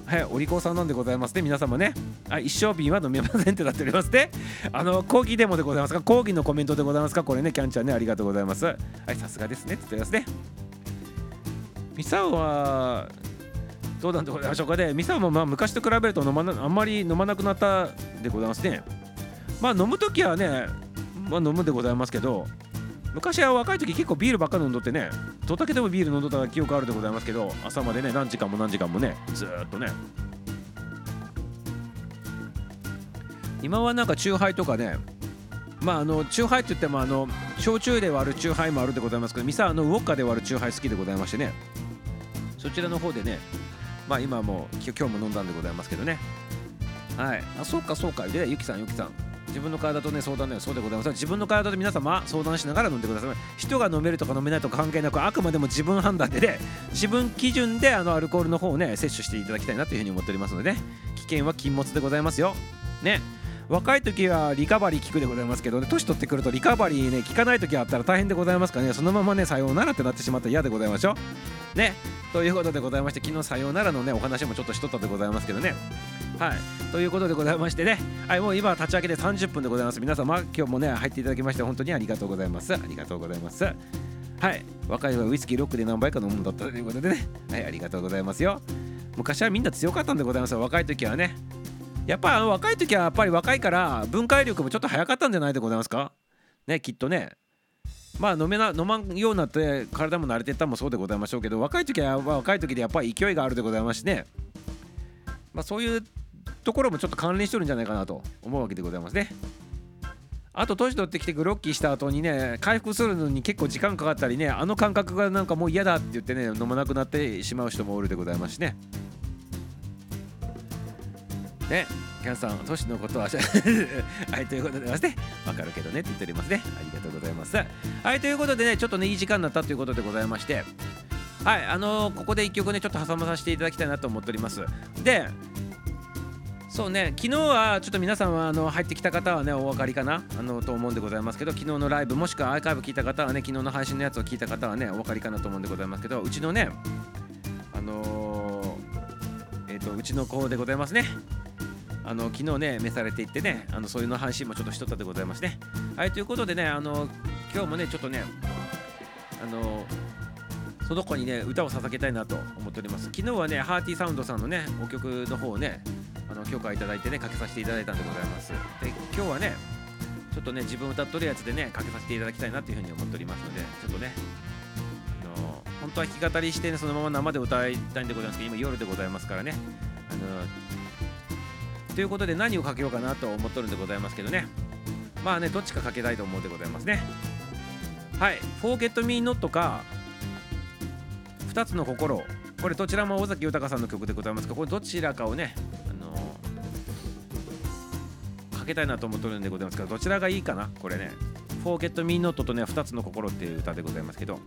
はい、お利口さんなんでございますね、皆様ね。あ一生瓶は飲めませんってなっておりますね。あの、講義デモでございますか？講義のコメントでございますか？これね、キャンちゃんね、ありがとうございます。はい、さすがですね。って言ってますね。ミサオは、どうなんでございましょうかね。ミサもまあ昔と比べると飲まなあんまり飲まなくなったでございますね。まあ飲むときはね、まあ飲むでございますけど、昔は若い時結構ビールばっかり飲んどってねどたけでもビール飲んどった記憶あるでございますけど朝までね何時間も何時間もねずっとね今はなんかチューハイとかねまああのチューハイって言ってもあの焼酎で割るチューハイもあるでございますけどミサあのウォッカで割るチューハイ好きでございましてねそちらの方でねまあ今も今日も飲んだんでございますけどね。はい。あそうかそうか。でゆきさんゆきさん。自分の体とね相談ねそうでございます自分の体と皆様相談しながら飲んでください。人が飲めるとか飲めないとか関係なくあくまでも自分判断でね自分基準であのアルコールの方をね摂取していただきたいなというふうに思っておりますので、ね、危険は禁物でございますよ。ね。若い時はリカバリー効くでございますけどね年取ってくるとリカバリーね効かない時あったら大変でございますからね。そのままねさようならってなってしまったら嫌でございましょう。ね。ということでございまして昨日さようならのねお話もちょっとしとったでございますけどね。はい。ということでございましてね。はいもう今立ち上げて30分でございます。皆様今日もね入っていただきまして本当にありがとうございます。ありがとうございます。はい。若いはウイスキーロックで何杯か飲むんだったということでね。はいありがとうございますよ。昔はみんな強かったんでございます若い時はね。やっぱあの若い時はやっぱり若いから分解力もちょっと早かったんじゃないでございますか？ねきっとね。まあ飲めな飲まんようになって体も慣れてったもそうでございましょうけど若い時は若い時でやっぱり勢いがあるでございますしね。まあそういうところもちょっと関連してるんじゃないかなと思うわけでございますね。あと年取ってきてグロッキーした後にね回復するのに結構時間かかったりねあの感覚がなんかもう嫌だって言ってね飲まなくなってしまう人もおるでございますしね。ね、キャンさん、都市のことは はい、ということでまして、わかるけどねって言っておりますね。ありがとうございます。はい、ということでね、ちょっとね、いい時間になったということでございまして、はい、あのー、ここで1曲ね、ちょっと挟まさせていただきたいなと思っております。で、そうね、昨日はちょっと皆さんはあの入ってきた方はね、お分かりかな？あのと思うんでございますけど、昨日のライブ、もしくはアーカイブ聞いた方はね、昨日の配信のやつを聞いた方はね、お分かりかなと思うんでございますけど、うちのね、あのー、えっ、ー、と、うちの子でございますね。あの昨日ね、召されていってね、あのそういうの配信もちょっとしとったでございますね。はい、ということでね、あの今日もね、ちょっとね、あのその子にね、歌を捧げたいなと思っております。昨日はね、ハーティーサウンドさんのね、お曲の方をね、あの許可いただいてね、かけさせていただいたんでございます。で、今日はね、ちょっとね、自分歌っとるやつでね、かけさせていただきたいなというふうに思っておりますので、ちょっとね、あの本当は弾き語りして、ね、そのまま生で歌いたいんでございますけど、今夜でございますからね、あのということで何をかけようかなと思っとるんでございますけどね。まあねどっちかかけたいと思うでございますね。はい「Forget Me Not」か「2つの心」これどちらも尾崎豊さんの曲でございますがこれどちらかをねあのー、かけたいなと思っとるんでございますがどちらがいいかな？これね「Forget Me Not」とね「2つの心」っていう歌でございますけど。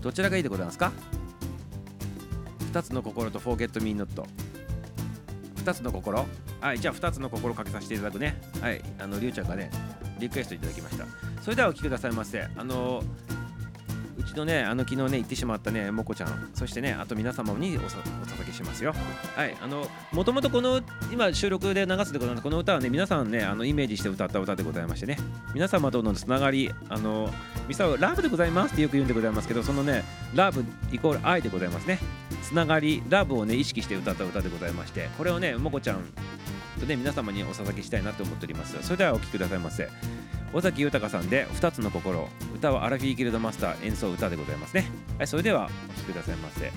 どちらがいいでございますか？2つの心と Forget Me Not 2つの心。はいじゃあ2つの心かけさせていただくね。はいあのりゅうちゃんがねリクエストいただきました。それではお聴きくださいませ。あのうちのね、あの昨日ね、行ってしまったね、もこちゃん、そしてね、あと皆様にお捧げしますよ。はい、あの、もともとこの、今収録で流すでございますこの歌はね、皆さんね、あのイメージして歌った歌でございましてね、皆様とのつながり、あの、ミサオ、ラブでございますってよく言うんでございますけど、そのね、ラブイコール愛でございますね。つながり、ラブをね、意識して歌った歌でございまして、これをね、もこちゃんとね、皆様にお捧げしたいなと思っております。それではお聴きくださいませ。尾崎豊さんで2つの心歌はアラフィーギルドマスター演奏歌でございますねはいそれではお聴きくださいませ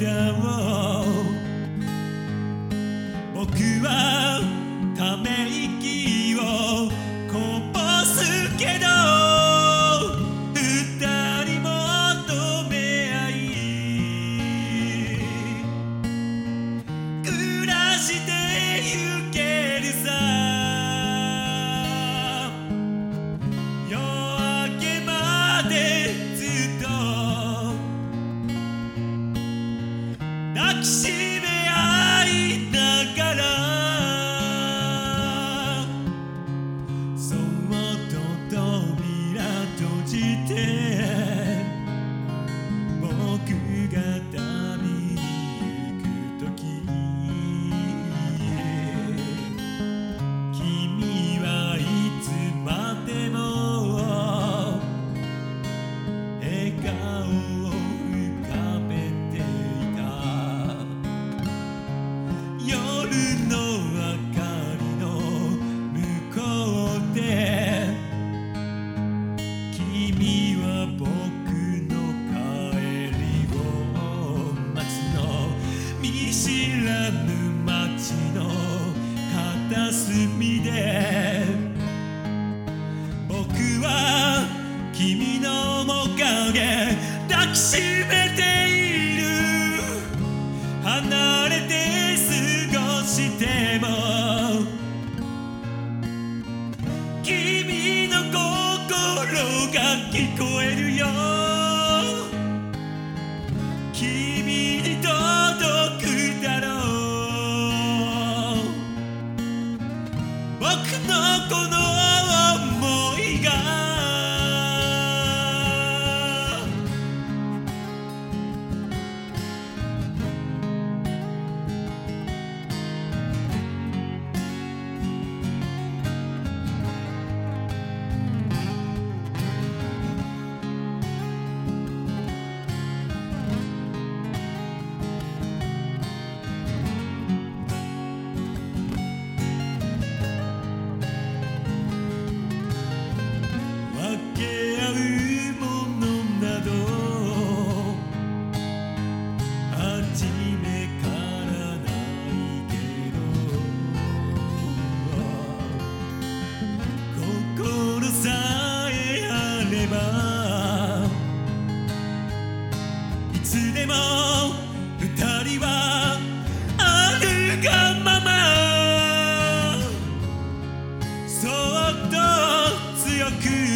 down. 強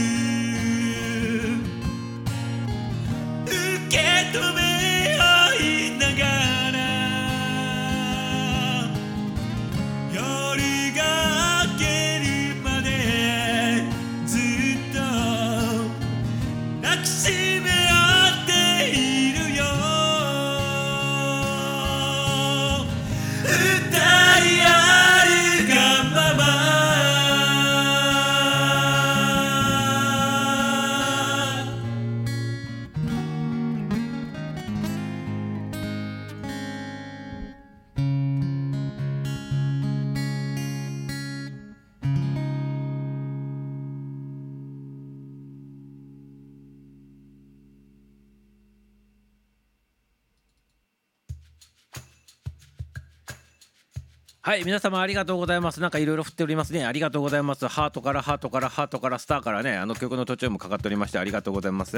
はい皆様ありがとうございます。なんかいろいろ振っておりますね。ありがとうございます。ハートからハートからハートからスターからねあの曲の途中もかかっておりましてありがとうございます。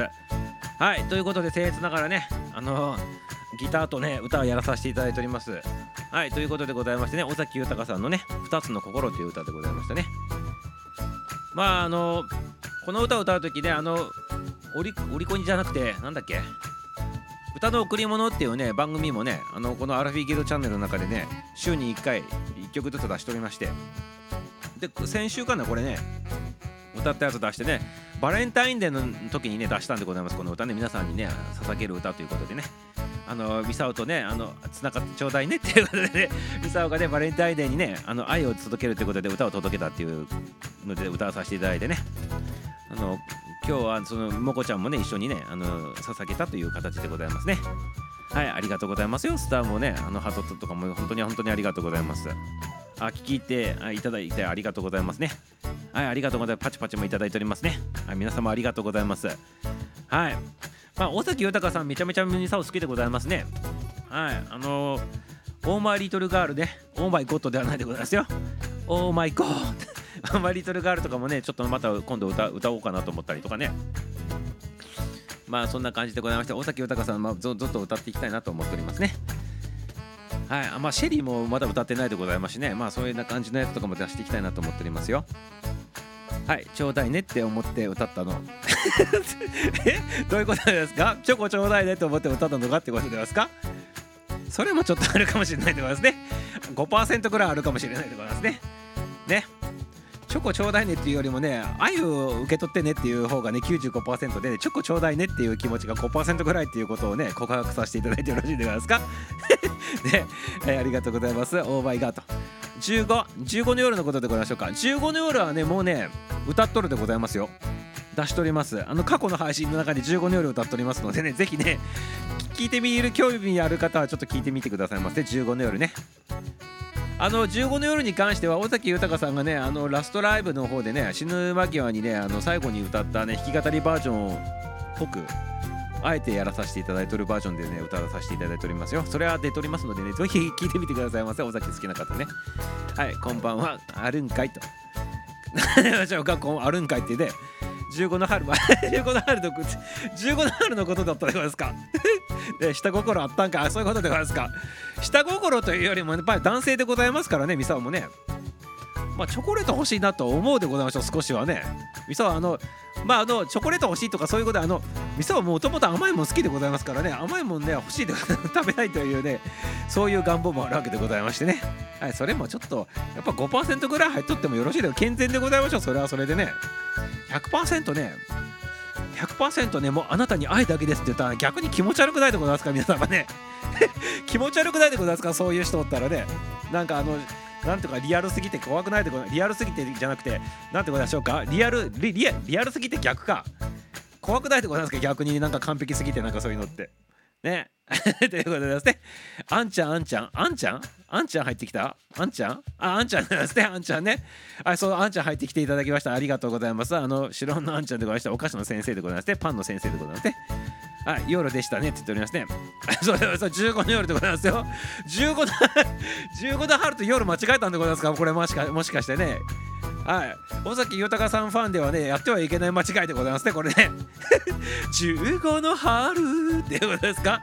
はいということで僭越ながらねあのギターとね歌をやらさせていただいております。はいということでございましてね尾崎豊さんのね「二つの心」という歌でございましたね。まああのこの歌を歌う時ねあのオリオリコンじゃなくてなんだっけ？歌の贈り物っていうね番組もねあのこのアラフィーギルドチャンネルの中でね週に1回1曲ずつ出しておりまして。で先週かなこれね歌ったやつ出してねバレンタインデーの時にね出したんでございますこの歌ね。皆さんにね捧げる歌ということでね。あのミサオとねあのつながってちょうだいねっていうことでね ミサオがねバレンタインデーにねあの愛を届けるということで歌を届けたっていうので歌わさせていただいてね。あの今日はそのもこちゃんもね一緒にねあの捧げたという形でございますね。はいありがとうございますよ。スターもねあのハトとかも本当に本当にありがとうございます。あ聞きっていただいてありがとうございますね。はいありがとうございます。パチパチもいただいておりますね。はい皆様ありがとうございます。はい。まあ尾崎豊さんめちゃめちゃミニサオ好きでございますね。はいあのーオーマイリトルガールね。オーマイゴッドではないでございますよ。オーマイゴッドオーマイリトルガールとかもねちょっとまた今度歌歌おうかなと思ったりとかね。まあそんな感じでございまして尾崎豊さん、まあ、ずっと歌っていきたいなと思っておりますね。はい。あまあシェリーもまだ歌ってないでございますしね。まあそういうな感じのやつとかも出していきたいなと思っておりますよ。はい。ちょうだいねって思って歌ったの。え？どういうことですか？チョコちょうだいねって思って歌ったのかってことですか？それもちょっとあるかもしれないでございますね。5%ぐらいあるかもしれないでございますね。ね。チョコちょうだいねっていうよりもね愛を受け取ってねっていう方がね95%でチョコちょうだいねっていう気持ちが5%ぐらいっていうことをね告白させていただいてよろしいでございますか？で、えーありがとうございます。オーバイガーと15、15の夜のことでございましょうか。15の夜はねもうね歌っとるでございますよ。出しております。あの過去の配信の中で15の夜歌っておりますのでね ぜひね聞いてみる興味ある方はちょっと聞いてみてくださいませ。15の夜ね。あの15の夜に関しては尾崎豊さんがねあのラストライブの方でね死ぬ間際にねあの最後に歌ったね弾き語りバージョンっぽくあえてやらさせていただいておるバージョンでね歌わさせていただいておりますよ。それは出ておりますのでねぜひ聞いてみてくださいませ尾崎好きな方ね。はいこんばんは。あるんかいと。学校あるんかいってね15の春は 15の春の15の春のことだったでございますか？で 下心あったんか？そういうことでございますか？下心というよりもやっぱり男性でございますからねミサオもね。まあチョコレート欲しいなと思うでございましょう少しはね。ミサオはあのまああのチョコレート欲しいとかそういうことであのミサオはもともと甘いもん好きでございますからね。甘いもんね欲しいで 食べたいというねそういう願望もあるわけでございましてね。はいそれもちょっとやっぱ5%ぐらい入っとってもよろしいで健全でございましょう。それはそれでね。100%ね。100%ねもうあなたに愛だけですって言ったら逆に気持ち悪くないでございますか？皆様ね。気持ち悪くないでございますか？そういう人おったらね。なんかあのなんとかリアルすぎて怖くないってこと？リアルすぎてじゃなくてなんてことでしょうか？リアルリリアリアルすぎて逆か？怖くないってことなんですか？逆になんか完璧すぎてなんかそういうのって。ね。ということでですね。あんちゃんあんちゃんあんちゃん？あんちゃん入ってきた？あんちゃん？ああんちゃんですね。あんちゃんね。はいそうあんちゃん入ってきていただきました。ありがとうございます。あの白のあんちゃんでございましてお菓子の先生でございましてパンの先生でございましてはい、夜でしたねって言っておりますね。そ うそう、15の夜でございますよ。15の、15の春と夜間違えたんでございますか？これもしかもしかしてね。はい、尾崎豊さんファンではね、やってはいけない間違いでございますね、これね。15の春っていうことですか？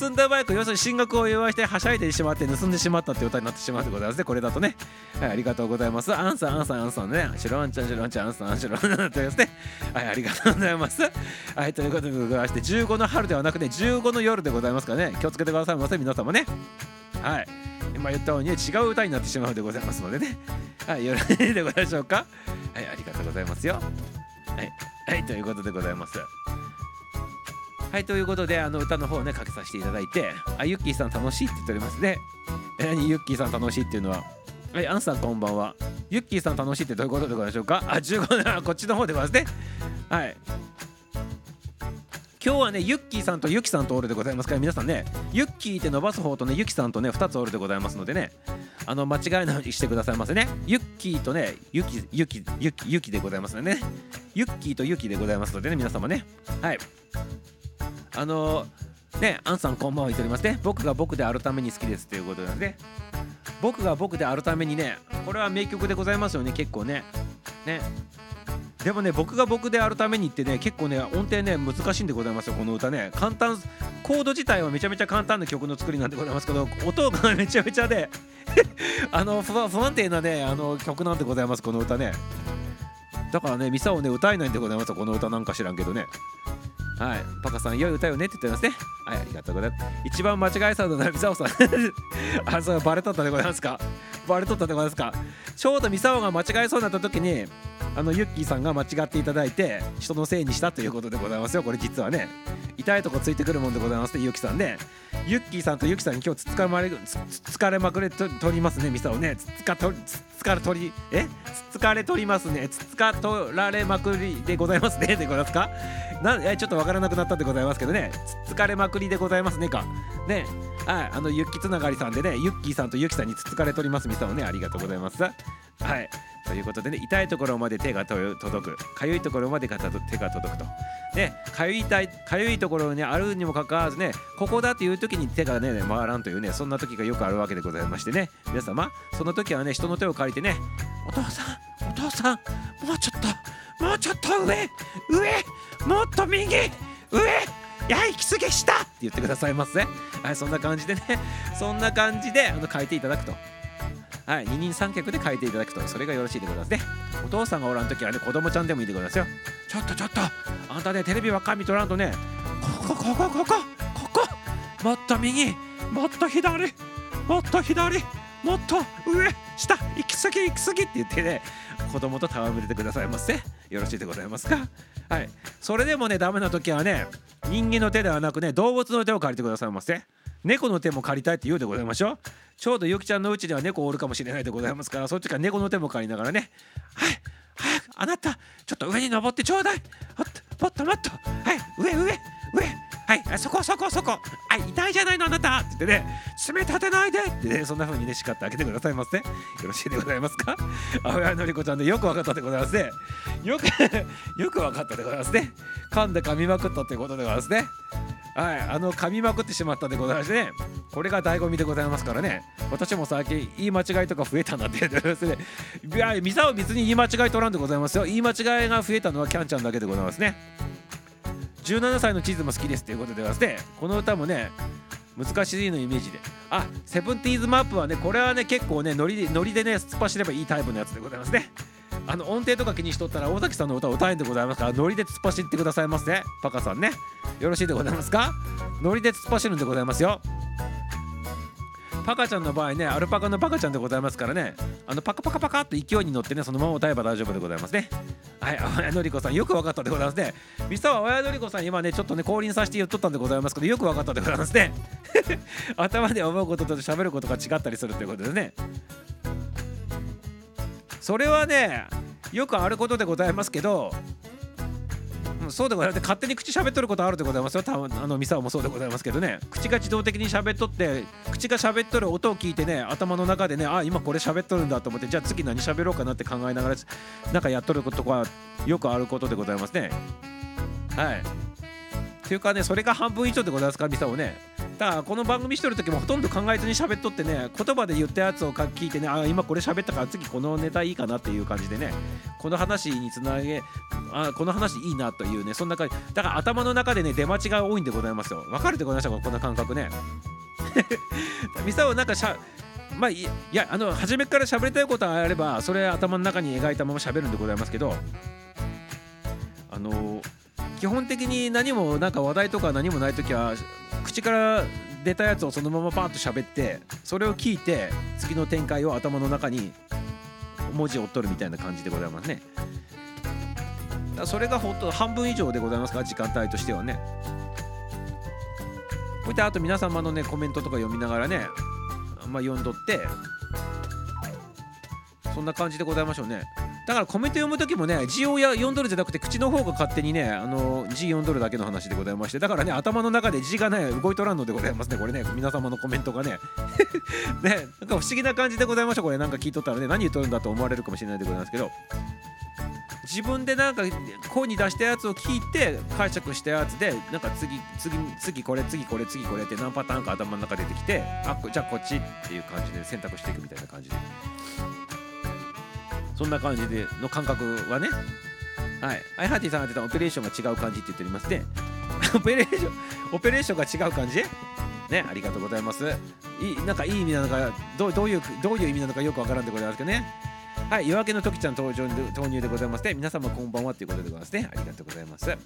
盗んだバイク、要するに進学を祝いしてはしゃいでしまって盗んでしまったって歌になってしまうでございますね、これだとね。はい、ありがとうございます。アンさん、アンさん、アンさんね。白あんちゃん、白あんちゃん、アンさん、白あんちゃんとですね。はい、ありがとうございます。はい、ということでございまして、15の春ではなくて、15の夜でございますからね。気をつけてくださいませ、皆様ね。はい。今言ったように違う歌になってしまうでございますのでね。はい、よろしいでございましょうか。はい、ありがとうございますよ。はい、はい、ということでございます。はい、ということで、あの歌の方をね、かけさせていただいて、あ、ユッキーさん楽しいって言っておりますね。えユッキーさん楽しいっていうのは？はい、アンさんこんばんは。ユッキーさん楽しいってどういうことでございましょうか？あ、15こっちの方でございますね。はい。今日はね、ユッキーさんとユキさんとおるでございますから、皆さんね、ユッキーって伸ばす方とね、ユキさんとね、2つおるでございますのでね、あの間違えないようにしてくださいませね。ユッキーとね、ユキ、ユキ、ユキ、ユキでございますのでね。ユッキーとユキでございますのでね、皆様ね。はい。あの、ね、アンさんこんばんは言っておりますね。僕が僕であるために好きですということなんで、僕が僕であるためにね、これは名曲でございますよね、結構ね。ね。でもね僕が僕であるためにってね結構ね音程ね難しいんでございますよこの歌ね簡単コード自体はめちゃめちゃ簡単な曲の作りなんでございますけど音がめちゃめちゃで あの不不安定なねあの曲なんでございますこの歌ねだからねミサをね歌えないんでございますこの歌なんか知らんけどねはい、パカさん、良い歌よねって言ってますね。はい、ありがとうございます。一番間違えそうなミサオさん。あ、そう、バレとったでございますか？バレとったでございますか？ちょうどミサオが間違えそうになった時に、あのユッキーさんが間違っていただいて、人のせいにしたということでございますよ。これ実はね、痛いとこついてくるもんでございますね、ユッキーさんね。ユッキーさんとユキさんに今日つつかまれつつつかれまくれと取りますね、ミサオね。つつかとつつかれ取りえ？つつかれ取りますね。つつか取られまくりでございますね。でございますか？なんえちょっとわからなくなったでございますけどね。つつかれまくりでございますねか。ね。はい、あのユッキーつながりさんでね、ユッキーさんとユキさんにつつかれ取りますミサオね。ありがとうございます。はい。ということでね、痛いところまで手がと届く、かゆいところまでがたと手が届くと。ね、かゆいたい、かゆいところにあるにもかかわらずね、ここだという時に手がね、回らんというね、そんな時がよくあるわけでございましてね、皆様、その時はね、人の手を借りてね、お父さん、お父さん、もうちょっと、もうちょっと上、上、もっと右、上、いや、行き過ぎしたって言ってくださいませ。はい、そんな感じでね、そんな感じであの書いていただくと。はい、二人三脚で書いていただくと。それがよろしいでございますね。お父さんがおらんときはね子供ちゃんでもいいでございますよ。ちょっとちょっとあんたねテレビばっか見とらんとね。ここここここここ。もっと右もっと左もっと左。もっと上下行き過ぎ行き過ぎって言ってね子供と戯れてくださいませ。よろしいでございますかはい。それでもねダメな時はね人間の手ではなくね動物の手を借りてくださいませ。猫の手も借りたいって言うでございましょう。ちょうどゆきちゃんのうちには猫おるかもしれないでございますからそっちから猫の手も借りながらね。はい。早くあなたちょっと上に登ってちょうだい。もっともっともっと。はい。上上上。はいあそこそこそこ。はい痛いじゃないのあなた。って言ってね。爪立てないで。ってねそんな風にね叱ってあげてくださいませよろしいでございますか？青谷のりこちゃんでよくわかったでございますね。よく よくわかったでございますね。噛んで噛みまくったってことでございますね。はいあの噛みまくってしまったでございましてね。これが醍醐味でございますからね。私も最近言い間違いとか増えたなって言ってますね。いやミサは別に言い間違い取らんでございますよ。言い間違いが増えたのはキャンちゃんだけでございますね。17歳の地図も好きですということでございますね。この歌もね難しいのイメージで。あセブンティーズマップはねこれはね結構ねノリでノリでね突っ走ればいいタイプのやつでございますね。あの音程とか気にしとったら大崎さんの歌を歌えんでございますからノリで突っ走ってくださいませ。パカさんね。よろしいでございますか？ノリで突っ走るんでございますよ。パカちゃんの場合ねアルパカのパカちゃんでございますからね。あのパカパカパカっと勢いに乗ってねそのまま歌えば大丈夫でございますね。はい親のりこさんよく分かったでございますね。ミスターは親のりこさん今ねちょっとね降臨させて言っとったんでございますけどよく分かったでございますね。頭で思うことと喋ることが違ったりするということですね。それはねよくあることでございますけどそうでござい。ます勝手に口喋っとることあるでございますよ。多分あのミサオもそうでございますけどね。口が自動的に喋っとって口が喋っとる音を聞いてね頭の中でねあ今これ喋っとるんだと思ってじゃあ次何喋ろうかなって考えながらなんかやっとることがよくあることでございますね。はい。というかねそれが半分以上でございますからミサオね。だからこの番組しとる時もほとんど考えずに喋っとってね言葉で言ったやつを聞いてねあ今これ喋ったから次このネタいいかなっていう感じでねこの話につなげあこの話いいなというねそんな感じ。だから頭の中でね出待ちが多いんでございますよ。分かるでございましたか？こんな感覚ね。ミサオなんかしゃまあいやあの初めから喋りたいことがあればそれ頭の中に描いたまま喋るんでございますけどあの基本的に何もなんか話題とか何もない時は口から出たやつをそのままパーッと喋ってそれを聞いて次の展開を頭の中に文字を追っとるみたいな感じでございますね。それがほんと半分以上でございますか？ら時間帯としてはね。こういったあと皆様のねコメントとか読みながらねまあ読んどってそんな感じでございましょうね。だからコメント読む時もね字をや読んどるじゃなくて口の方が勝手にねあの字読んどるだけの話でございましてだからね頭の中で字がね動いとらんのでございますねこれね皆様のコメントがね。ねなんか不思議な感じでございましたこれ。なんか聞いとったらね何言っとるんだと思われるかもしれないでございますけど。自分でなんか声に出したやつを聞いて解釈したやつでなんか次次次これ次これ次これって何パターンか頭の中出てきてあじゃあこっちっていう感じで選択していくみたいな感じで。そんな感じでの感覚はね。はい。アイハーティさんが言ってたオペレーションが違う感じって言っておりますね オペレーションオペレーションが違う感じ？ねありがとうございます。いいなんかいい意味なのかどうどういうどういう意味なのかよくわからんでございますけどね。はい、夜明けの時ちゃん登場投入でございまして、皆様こんばんはということでございますね。ありがとうございます。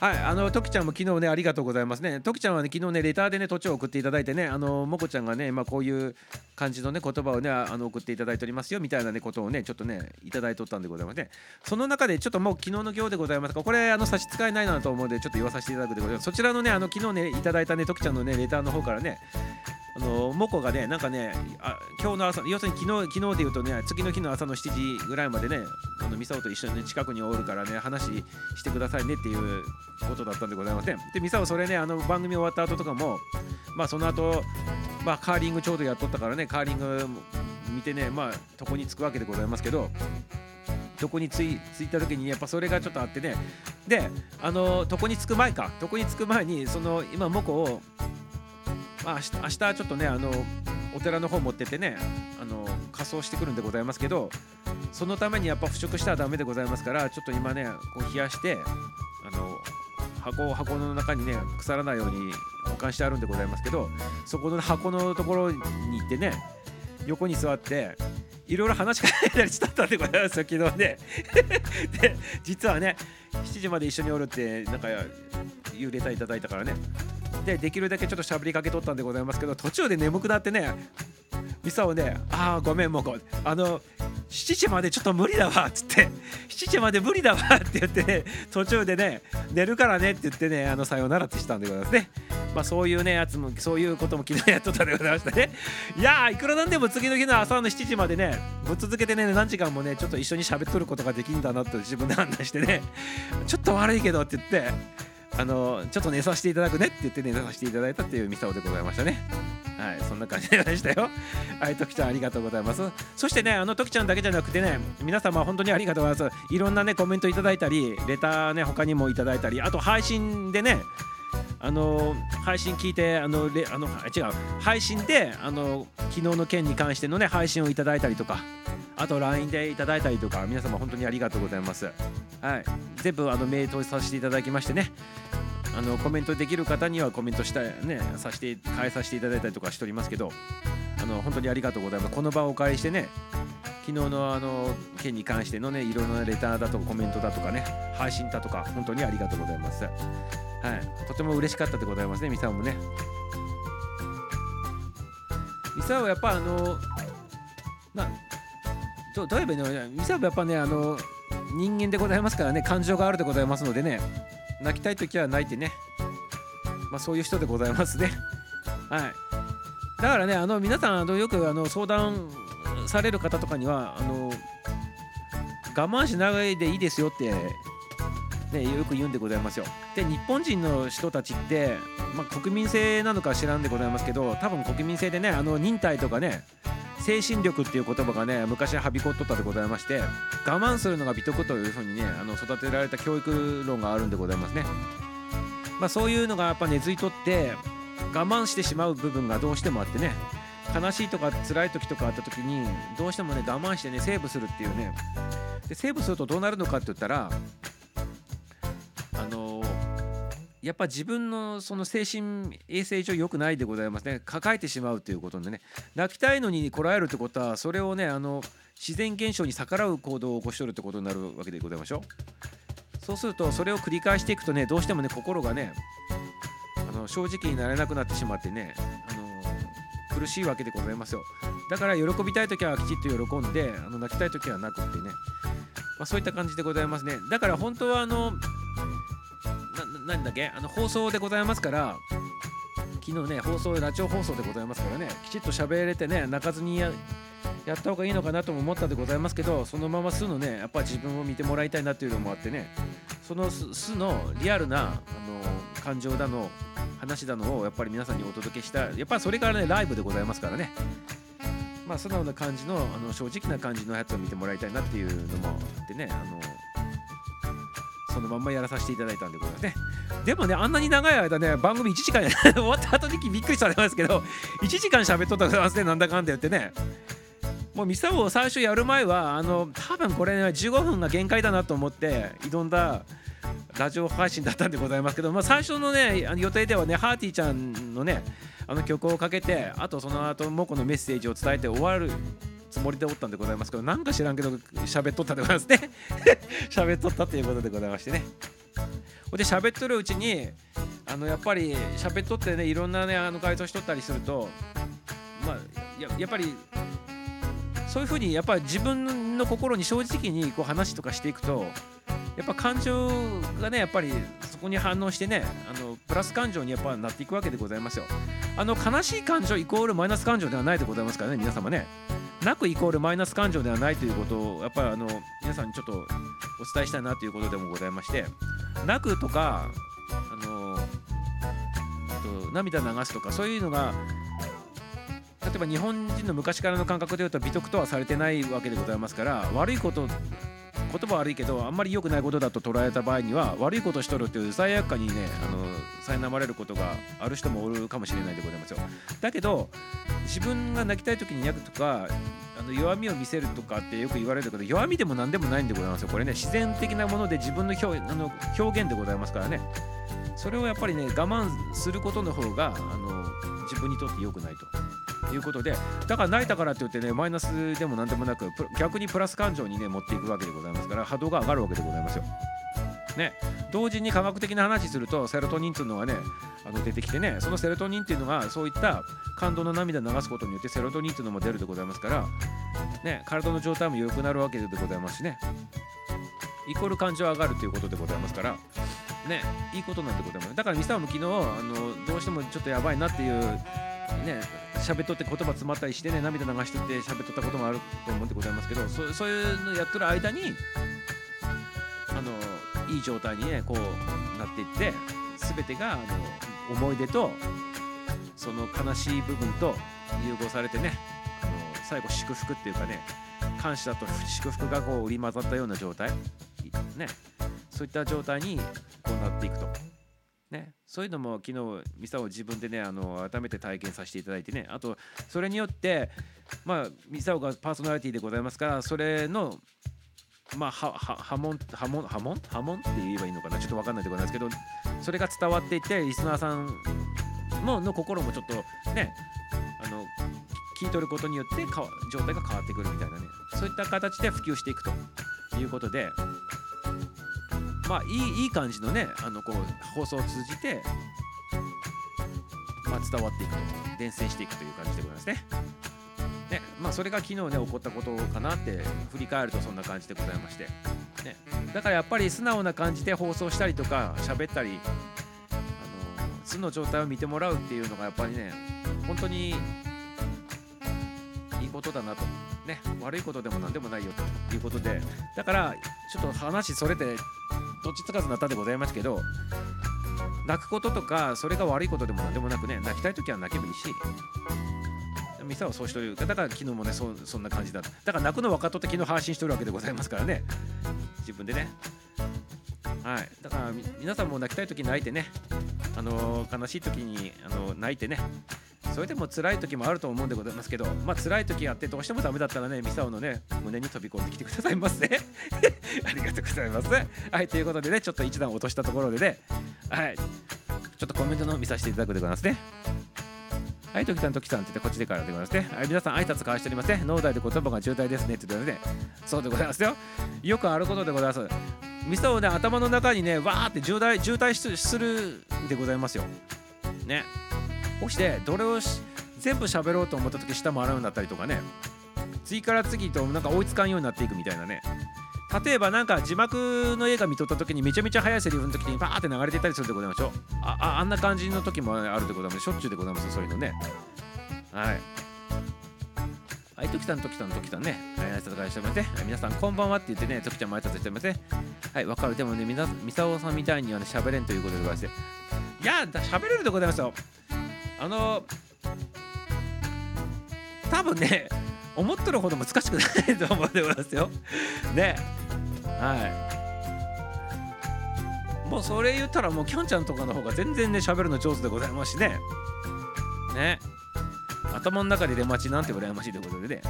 はい、あの、ときちゃんも昨日ね、ありがとうございますね。ときちゃんはね、昨日ね、レターでね、土地を送っていただいてね、あの、もこちゃんがね、まあ、こういう感じのね、言葉をね、あの、送っていただいておりますよ、みたいなね、ことをね、ちょっとね、いただいとったんでございますね。その中で、ちょっともう昨日の行でございますが、これ、あの、差し支えないなと思うんで、ちょっと言わさせていただくでございます。そちらのね、あの、昨日ね、いただいたね、ときちゃんのね、レターの方からね、あのモコがね、なんかね、あ今日の朝、要するに昨日昨日で言うとね、次の日の朝の7時ぐらいまでね、あのミサオと一緒に、ね、近くにおるからね、話してくださいねっていうことだったんでございません。で、ミサオ、それね、あの番組終わった後とかも、まあその後、まあカーリングちょうどやっとったからね、カーリング見てね、まあ床に着くわけでございますけど、床に着い着いた時にやっぱそれがちょっとあってねであの床に着く前か床に着く前にその今モコをまあ、明日明日ちょっとねあのお寺の方持ってってねあの仮装してくるんでございますけどそのためにやっぱ腐食したらダメでございますからちょっと今ねこう冷やしてあの箱を箱の中にね腐らないように保管してあるんでございますけどそこの箱のところに行ってね横に座っていろいろ話しかけたりしたったんでございますよ昨日ね。で実はね7時まで一緒におるってなんかいうレターいただいたからね。でできるだけちょっとしゃべりかけとったんでございますけど途中で眠くなってねミサをね「ああごめんもうあの7時までちょっと無理だわ」っつって「7時まで無理だわ」って言ってね途中でね「寝るからね」って言ってねあのさようならってしたんでございますね。まあそういうねやつもそういうことも昨日やっとったでございましたね。いやいくらなんでも次の日の朝の7時までねぶっ続けてね何時間もねちょっと一緒に喋っとることができるんだなと自分で判断してねちょっと悪いけどって言ってあのちょっと寝させていただくねって言って寝させていただいたっていうミサオでございましたね。はい、そんな感じでしたよ。はい、ときちゃんありがとうございます。そしてね、あのときちゃんだけじゃなくてね、皆様本当にありがとうございます。いろんなね、コメントいただいたり、レターね、他にもいただいたり、あと配信でね、あの配信聞いてあのレあの違う。配信であの昨日の件に関してのね配信をいただいたりとかあと LINE でいただいたりとか皆様本当にありがとうございます。はい。全部あのメールさせていただきましてねあのコメントできる方にはコメントしたねさせて返させていただいたりとかしておりますけどあの本当にありがとうございます。この場をお借りしてね昨日のあの件に関してのねいろんなレターだとかコメントだとかね配信だとか本当にありがとうございます。はい。とても嬉しかったでございますねミサオもね。ミサオはやっぱあのなどどう言えばいいの？ミサオはやっぱねあの人間でございますからね感情があるでございますのでね泣きたい時は泣いてね。まあそういう人でございますね。はい。だからねあの皆さんあのよくあの相談される方とかにはあの我慢しないでいいですよって、ね、よく言うんでございますよ。で日本人の人たちって、まあ、国民性なのか知らんでございますけど多分国民性でねあの忍耐とかね精神力っていう言葉がね昔はびこっとったでございまして我慢するのが美徳というふうにねあの育てられた教育論があるんでございますね。まあ、そういうのがやっぱ根付いとって我慢してしまう部分がどうしてもあってね悲しいとか辛い時とかあった時にどうしてもね我慢してねセーブするっていうね。でセーブするとどうなるのかって言ったらあのやっぱ自分のその精神衛生上良くないでございますね。抱えてしまうということでね。泣きたいのにこらえるってことはそれをねあの自然現象に逆らう行動を起こしとるってことになるわけでございましょう。そうするとそれを繰り返していくとねどうしてもね心がねあの正直になれなくなってしまってねあの苦しいわけでございますよ。だから喜びたい時はきちっと喜んであの泣きたい時は泣くってね、まあ、そういった感じでございますね。だから本当はあのな何だっけ？あの放送でございますから昨日ね放送ラジオ放送でございますからねきちっと喋れてね泣かずにややった方がいいのかなとも思ったでございますけどそのまま素のねやっぱ自分を見てもらいたいなっていうのもあってねその素のリアルなあの感情だの話だのをやっぱり皆さんにお届けしたやっぱりそれからねライブでございますからね。まあ素直な感じのあの正直な感じのやつを見てもらいたいなっていうのもあってねあのそのまんまやらさせていただいたんでございますね。でもねあんなに長い間ね番組1時間 終わった後にびっくりされますけど1時間喋っとったんですねなんだかんだ言ってね。もうミサを最初やる前はあの多分これね15分が限界だなと思って挑んだラジオ配信だったんでございますけど、まあ、最初のね予定ではねハーティーちゃんのねあの曲をかけてあとその後モコのメッセージを伝えて終わるつもりでおったんでございますけどなんか知らんけど喋っとったでございますね。喋っとったということでございましてね。ほんで喋っとるうちにあのやっぱり喋っとってねいろんなねあの回答しとったりするとまあややっぱりそういうふうにやっぱり自分の心に正直にこう話とかしていくとやっぱ感情がねやっぱりそこに反応してねあのプラス感情にやっぱなっていくわけでございますよ。あの悲しい感情イコールマイナス感情ではないでございますからね皆様ね。泣くイコールマイナス感情ではないということをやっぱりあの皆さんにちょっとお伝えしたいなということでもございまして。泣くとかあのと涙流すとかそういうのが例えば日本人の昔からの感覚でいうと美徳とはされてないわけでございますから悪いこと言葉悪いけどあんまり良くないことだと捉えた場合には悪いことしとるっていう罪悪感にねあの苛まれることがある人もおるかもしれないでございますよ。だけど自分が泣きたい時に泣くとかあの弱みを見せるとかってよく言われるけど弱みでも何でもないんでございますよ。これね自然的なもので自分の表あの表現でございますからね。それをやっぱりね我慢することの方があの自分にとって良くないと。いうことでだから泣いたからって言ってねマイナスでも何でもなく逆にプラス感情にね持っていくわけでございますから波動が上がるわけでございますよ。ね、同時に科学的な話するとセロトニンっていうのがねあの出てきてねそのセロトニンっていうのがそういった感動の涙流すことによってセロトニンっていうのも出るでございますから、ね、体の状態も良くなるわけでございますしね。イコール感情上がるということでございますからねいいことなんてことでもだからミサも昨日あのどうしてもちょっとやばいなっていうね喋っとって言葉詰まったりしてね涙流してて喋っとったこともあると思ってございますけどそそういうのやってる間にあのいい状態にねこうなっていって全てがあの思い出とその悲しい部分と融合されてねあの最後祝福っていうかね感謝と祝福がこう織り交ざったような状態。ね。そういった状態にこうなっていくと、そういうのも昨日ミサを自分でねあの改めて体験させていただいてね。あとそれによってまあミサオがパーソナリティでございますからそれのまあ波紋波紋波紋？波紋って言えばいいのかな？ちょっと分かんないでございますけどそれが伝わっていってリスナーさんもの心もちょっとねあの聞い取ることによってか状態が変わってくるみたいなね。そういった形で普及していくということでまあいいいい感じのねあのこう放送を通じて、まあ、伝わっていくと伝染していくという感じでございますね。ねまあ、それが昨日ね起こったことかなって振り返るとそんな感じでございまして、ね、だからやっぱり素直な感じで放送したりとか喋ったりあの素の状態を見てもらうっていうのがやっぱりね本当にいいことだなと、ね、悪いことでも何でもないよということで。だからちょっと話それてどっちつかずなったでございますけど泣くこととかそれが悪いことでも何でもなくね泣きたい時は泣けばいいしミサはそうしとる。だから昨日もねそそんな感じだ。っただから泣くの分かっとって昨日配信しとるわけでございますからね。自分でね。はい。だから皆さんも泣きたい時泣いてね。あのー悲しい時にあの泣いてね。それでも辛い時もあると思うんでございますけどまあ辛い時あってどうしてもダメだったらねミサオのね胸に飛び込んできてくださいませ ありがとうございますはいということでねちょっと一段落としたところでねはいちょっとコメントの見させていただくでございますねはい、時さん、時さんって言って、こっちでからでございますね。はい、皆さん、挨拶交わしておりますね。脳内で言葉が渋滞ですねって言ってね。そうでございますよ。よくあることでございます。ミサをね、頭の中にね、わーって渋滞渋滞するでございますよ。ね。こうして、どれをし全部喋ろうと思った時下も洗うんだったりとかね。次から次となんか追いつかんようになっていくみたいなね。例えばなんか字幕の映画見とった時にめちゃめちゃ速いセリフの時にバーって流れてたりするでございましょうああんな感じの時もあるでございますしょっちゅうでございますそういうのねはいはい、時たん、時たん、時たんね。はい、挨拶からしておりますね。皆さん、こんばんはって言ってね、時ちゃんも挨拶しておりますね。はい、わかる。でもね、みな、みさおさんみたいにはね、喋れんということでございまして。いや、喋れるでございますよ。あの多分ね、思ってるほど難しくないと思うんでございますよ。ね。はい。もうそれ言ったらもうキャンちゃんとかの方が全然ね喋るの上手でございますしね。ね。頭の中で出待ちなんて羨ましいということでね。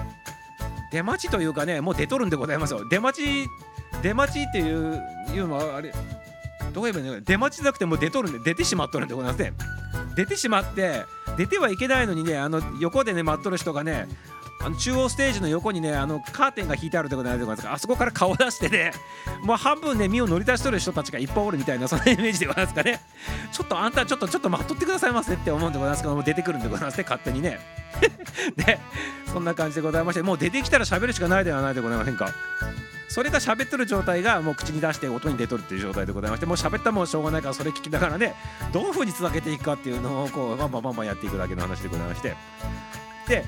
出待ちというかねもう出とるんでございますよ。出待ち出待ちっていういうのはあれどう言えばいいの出待ちじゃなくてもう出とるんで出てしまっとるんでございますね。出てしまって出てはいけないのにねあの横でね待っとる人がねあの中央ステージの横にねあのカーテンが引いてあるところないでございますかあそこから顔出してねもう半分ね身を乗り出しとる人たちがいっぱいおるみたいなそんなイメージでございますかね。ちょっとあんたちょっとちょっと待っとってくださいませって思うんでございますけども出てくるんでございますね勝手にね。で そんな感じでございましてもう出てきたら喋るしかないではないでございませんか。それが喋っとる状態がもう口に出して音に出とるっていう状態でございましてもう喋ったもんしょうがないからそれ聞きながらねどういうふうに続けていくかっていうのをこうバンバンバンバンやっていくだけの話でございましてで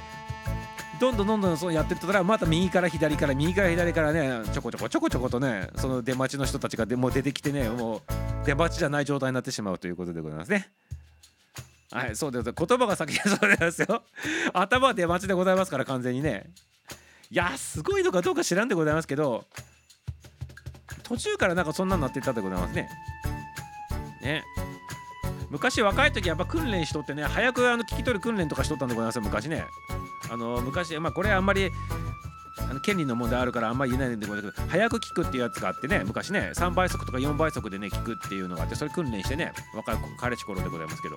どんどんどんどんそうやってったらまた右から左から右から左からねちょこちょこちょこちょことねその出待ちの人たちがでもう出てきてねもう出待ちじゃない状態になってしまうということでございますね。はい、そうです。言葉が先でそうですよ。頭は出待ちでございますから完全にね。いやすごいのかどうか知らんでございますけど途中からなんかそんなんなってったでございますね。ね。昔若い時やっぱ訓練しとってね早くあの聞き取る訓練とかしとったんでございますよ昔ね。あの昔まあこれあんまりあの権利の問題あるからあんまり言えないんでございますけど早く聞くっていうやつがあってね昔ね3倍速とか4倍速でね聞くっていうのがあってそれ訓練してね若い彼氏頃でございますけど。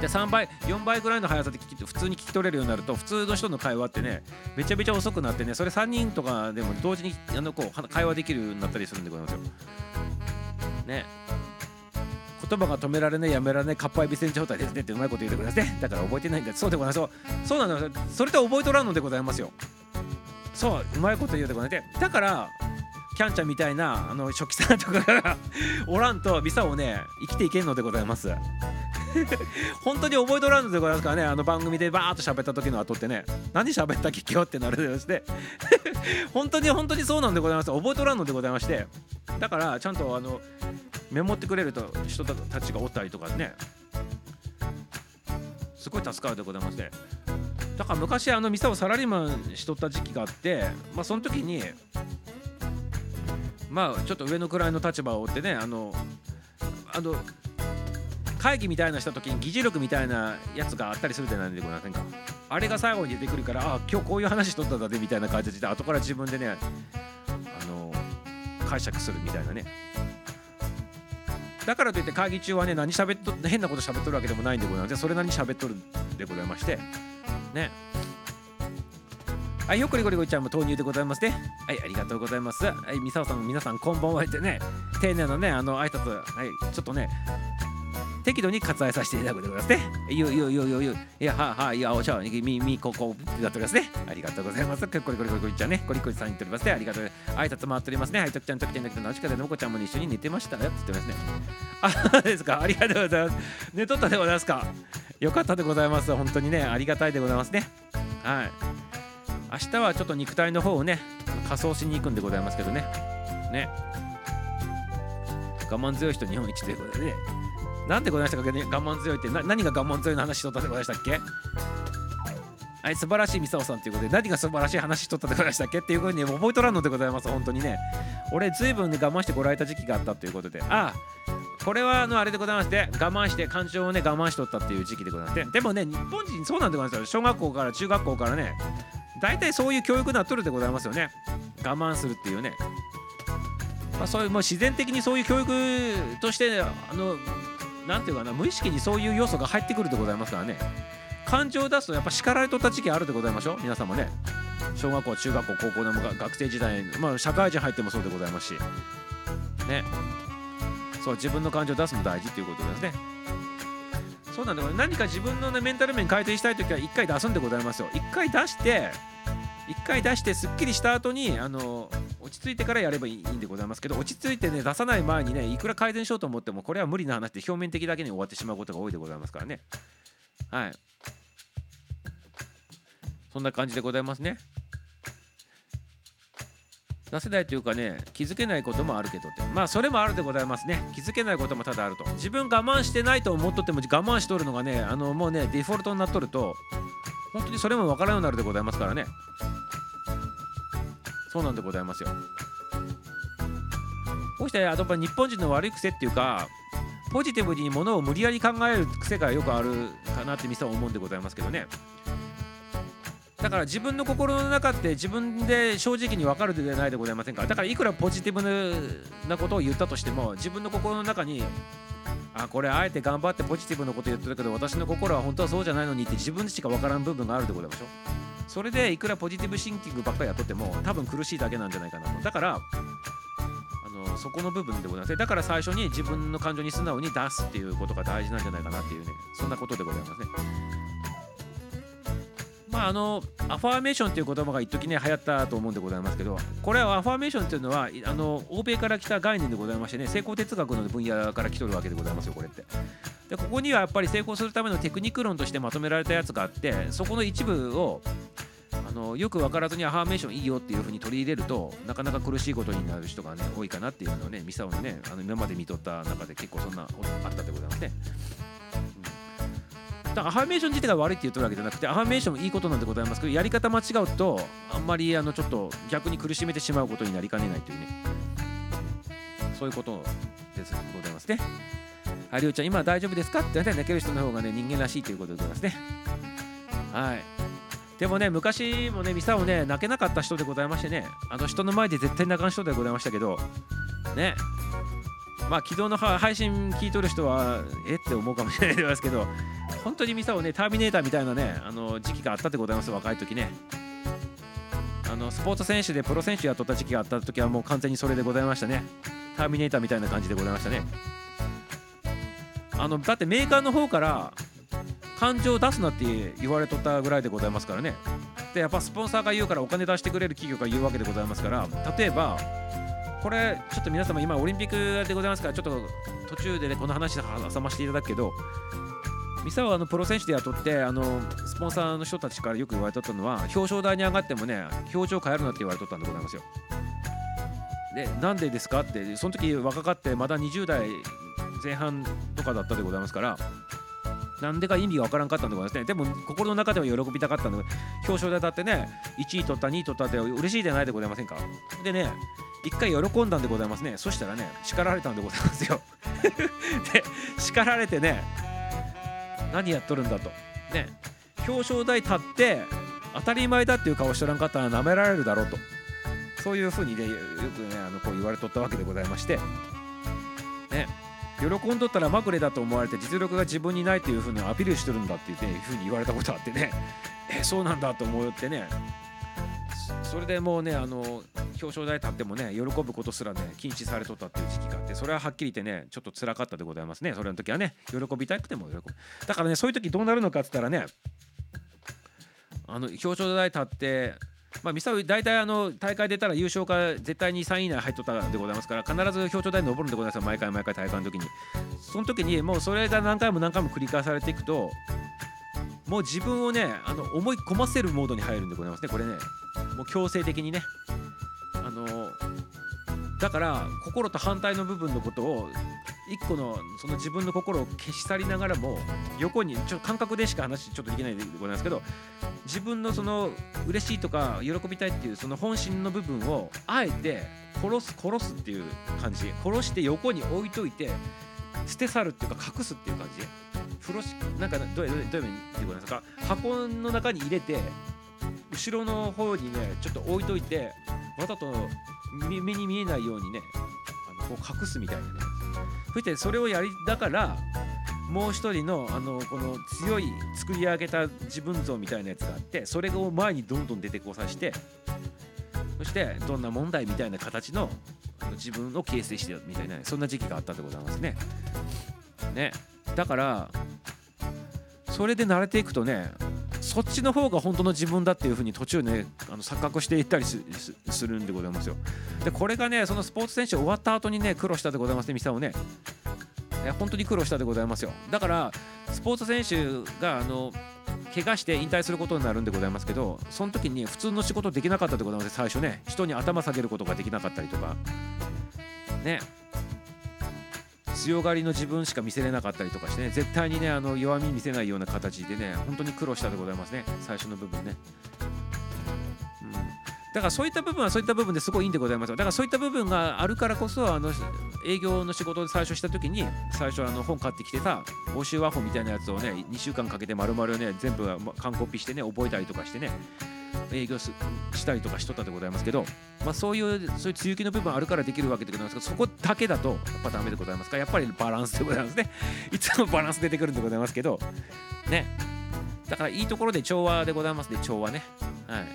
で3倍4倍ぐらいの速さで聞き普通に聞き取れるようになると普通の人の会話ってねめちゃめちゃ遅くなってねそれ3人とかでも同時にあのこう会話できるようになったりするんでございますよ。ね。言葉が止められないやめられないかっぱえびせん状態ですねってうまいこと言ってくださいだから覚えてないんだ。そうでございます。そうなのよ。それと覚えとらんのでございますよ。そう。うまいこと言うてございますだからキャンちゃんみたいなあの初期さんとかがおらんとミサをね生きていけんのでございます。本当に覚えとらんのでございますからね。あの番組でバーッと喋った時の後ってね。何喋ったっけ今日ってなるでまして本当に本当にそうなんでございます。覚えとらんのでございまして。だからちゃんとあのメモってくれると人たちがおったりとかね。すごい助かるでございますね。だから昔あのミサをサラリーマンしとった時期があってまあその時にまあちょっと上の位の立場を追ってねあのあの会議みたいなした時に議事録みたいなやつがあったりするじゃないでございませんか。あれが最後に出てくるからあ今日こういう話しとったんだねみたいな感じで後から自分でねあの解釈するみたいなね。だからといって会議中はね何喋っと変なこと喋っとるわけでもないんでございますそれなりに喋っとるんでございましてねはい、よくこりごりごりちゃんも投入でございますね。はい、ありがとうございます。はい、みさおさんも皆さんこんばんはってね、丁寧なね、あの挨拶、はい、ちょっとね、適度に割愛させていただくでございますね。ゆうゆうゆうゆうゆ、いや、はあはあ、いや、おしゃ、み、み、ここ、ってなっておりますね。ありがとうございます。こりこりこりこりちゃんね、こりこりさん言っておりますね。ありがとうございます。挨拶回っておりますね。はい、ときちゃん、ときちゃん、ときちゃん、なしかでのこちゃんも一緒に寝てましたよって言ってますね。あ、ですか。ありがとうございます。寝とったでございますか。よかったでございます。本当にね、ありがたいでございますね。はい。明日はちょっと肉体の方をね仮装しに行くんでございますけどねね我慢強い人日本一ということでねなんでございましたかね我慢強いって何が我慢強いの話しとったでございましたっけ？はい素晴らしいミサオさんということで何が素晴らしい話しとったでございましたっけっていうふうに覚えとらんのでございます本当にね。俺ずいぶん我慢してこられた時期があったということで。ああこれはあのあれでございまして我慢して感情をね我慢しとったっていう時期でございましてでもね日本人そうなんでございますよ。小学校から中学校からね大体そういう教育なっとるでございますよね。我慢するっていうね、まあ、そういうもう自然的にそういう教育としてあのなんていうかな無意識にそういう要素が入ってくるでございますからね。感情を出すとやっぱ叱られとった時期あるでございましょう。皆さんもね。小学校中学校高校でも学生時代まあ社会人入ってもそうでございますし。ね。そう自分の感情を出すの大事っていうことですね。そうなんだよ何か自分の、ね、メンタル面改善したいときは1回出すんでございますよ。1回出して1回出してすっきりした後にあの落ち着いてからやればいいんでございますけど落ち着いてね出さない前にねいくら改善しようと思ってもこれは無理な話で表面的だけに終わってしまうことが多いでございますからね。はい。そんな感じでございますね。出せないというかね気づけないこともあるけどって。まあそれもあるでございますね。気づけないこともただあると。自分我慢してないと思っとっても我慢しとるのがねあのもうねデフォルトになっとると本当にそれも分からんようになるでございますからね。そうなんでございますよ。こうしてあとやっぱ日本人の悪い癖っていうかポジティブにものを無理やり考える癖がよくあるかなってミスは思うんでございますけどね。だから自分の心の中って自分で正直に分かるでないでございませんか。だからいくらポジティブなことを言ったとしても自分の心の中にあこれあえて頑張ってポジティブなこと言ってたけど私の心は本当はそうじゃないのにって自分でしか分からん部分があるでございましょそれでいくらポジティブシンキングばっかりやっとっても多分苦しいだけなんじゃないかなと。だからあのそこの部分でございます。だから最初に自分の感情に素直に出すっていうことが大事なんじゃないかなっていうねそんなことでございますね。まああのアファーメーションっていう言葉が一時ね流行ったと思うんでございますけどこれはアファーメーションっていうのはあの欧米から来た概念でございましてね成功哲学の分野から来とるわけでございますよこれってでここにはやっぱり成功するためのテクニック論としてまとめられたやつがあってそこの一部をあのよく分からずにアファーメーションいいよっていうふうに取り入れるとなかなか苦しいことになる人がね多いかなっていうのをねミサオのねあの今まで見とった中で結構そんなあったでございますね。うんだからアファメーション自体が悪いって言ってるわけじゃなくてアファメーションもいいことなんでございますけどやり方間違うとあんまりあのちょっと逆に苦しめてしまうことになりかねないというねそういうことですございますね。ありょうちゃん今大丈夫ですか？って言って泣ける人の方がね人間らしいということでございますね。はい。でもね昔もねミサをね泣けなかった人でございましてねあの人の前で絶対泣かん人でございましたけどねまあ昨日の配信聞いとる人はえ？って思うかもしれないですけど本当にミサをねターミネーターみたいなねあの時期があったでございます若い時ね。あのスポーツ選手でプロ選手やっとった時期があった時はもう完全にそれでございましたね。ターミネーターみたいな感じでございましたね。あのだってメーカーの方から感情を出すなって言われとったぐらいでございますからね。でやっぱスポンサーが言うからお金出してくれる企業が言うわけでございますから例えばこれちょっと皆様今オリンピックでございますからちょっと途中でねこの話挟ませていただくけどミサはあのプロ選手で雇ってあのスポンサーの人たちからよく言われとったのは表彰台に上がってもね表情変えるなって言われとったんでございますよ。でなんでですかってその時若かってまだ20代前半とかだったでございますからなんでか意味がわからんかったんでございますね。でも心の中では喜びたかったんで、表彰台だってね、1位取った、2位取ったって嬉しいじゃないでございませんか。でね、一回喜んだんでございますね。そしたらね叱られたんでございますよ。で叱られてね何やっとるんだと。ね表彰台立って当たり前だっていう顔しとらんかったら舐められるだろうと。そういうふうにねよくねあのこう言われとったわけでございまして。ね。喜んどったらまぐれだと思われて実力が自分にないというふうにアピールしてるんだっていう,、ね、いうふうに言われたことあってね。えそうなんだと思ってね。それでもうねあの表彰台立ってもね喜ぶことすらね禁止されとったっていう時期があってそれははっきり言ってねちょっと辛かったでございますね。それの時はね喜びたくても喜ぶ。だからねそういう時どうなるのかっつったらねあの表彰台立ってまあ、ミサウ大体あの大会出たら優勝か絶対に3位以内入っとったでございますから必ず表彰台に登るんでございます毎回毎回大会の時に。その時にもうそれが何回も何回も繰り返されていくともう自分をねあの思い込ませるモードに入るんでございますねこれね。もう強制的にね。あのだから心と反対の部分のことを一個のその自分の心を消し去りながらも横にちょっと感覚でしか話ちょっとできないでございますけど自分のその嬉しいとか喜びたいっていうその本心の部分をあえて殺す殺すっていう感じ殺して横に置いといて捨て去るっていうか隠すっていう感じ。風呂敷なんかどうやどうやどういう意味でございますか箱の中に入れて後ろの方にねちょっと置いといてわざと目に見えないようにねこう隠すみたいなねそしてそれをやりだからもう一人のあのこの強い作り上げた自分像みたいなやつがあってそれを前にどんどん出てこさせてそしてどんな問題みたいな形のあの自分を形成してるみたいなそんな時期があったでございますね。ねだからそれで慣れていくとねそっちの方が本当の自分だっていうふうに途中ねあの錯覚していったりするんでございますよ。でこれがねそのスポーツ選手終わった後にね苦労したでございますねミサをね。え本当に苦労したでございますよ。だからスポーツ選手があの怪我して引退することになるんでございますけどその時に普通の仕事できなかったでございます最初ね人に頭下げることができなかったりとかね強がりの自分しか見せれなかったりとかしてね絶対にねあの弱み見せないような形でね本当に苦労したでございますね。最初の部分ね、うん、だからそういった部分はそういった部分ですごいいいんでございますだからそういった部分があるからこそあの営業の仕事で最初した時に最初あの本買ってきてさ欧州和本みたいなやつをね2週間かけて丸々ね全部完コピしてね覚えたりとかしてね。営業したりとかしとったでございますけど、まあ、そういうそういう強気の部分あるからできるわけでございますけどそこだけだとやっぱダメでございます。からやっぱりバランスでございますね。いつもバランス出てくるんでございますけどね。だからいいところで調和でございますね。調和ね。はい。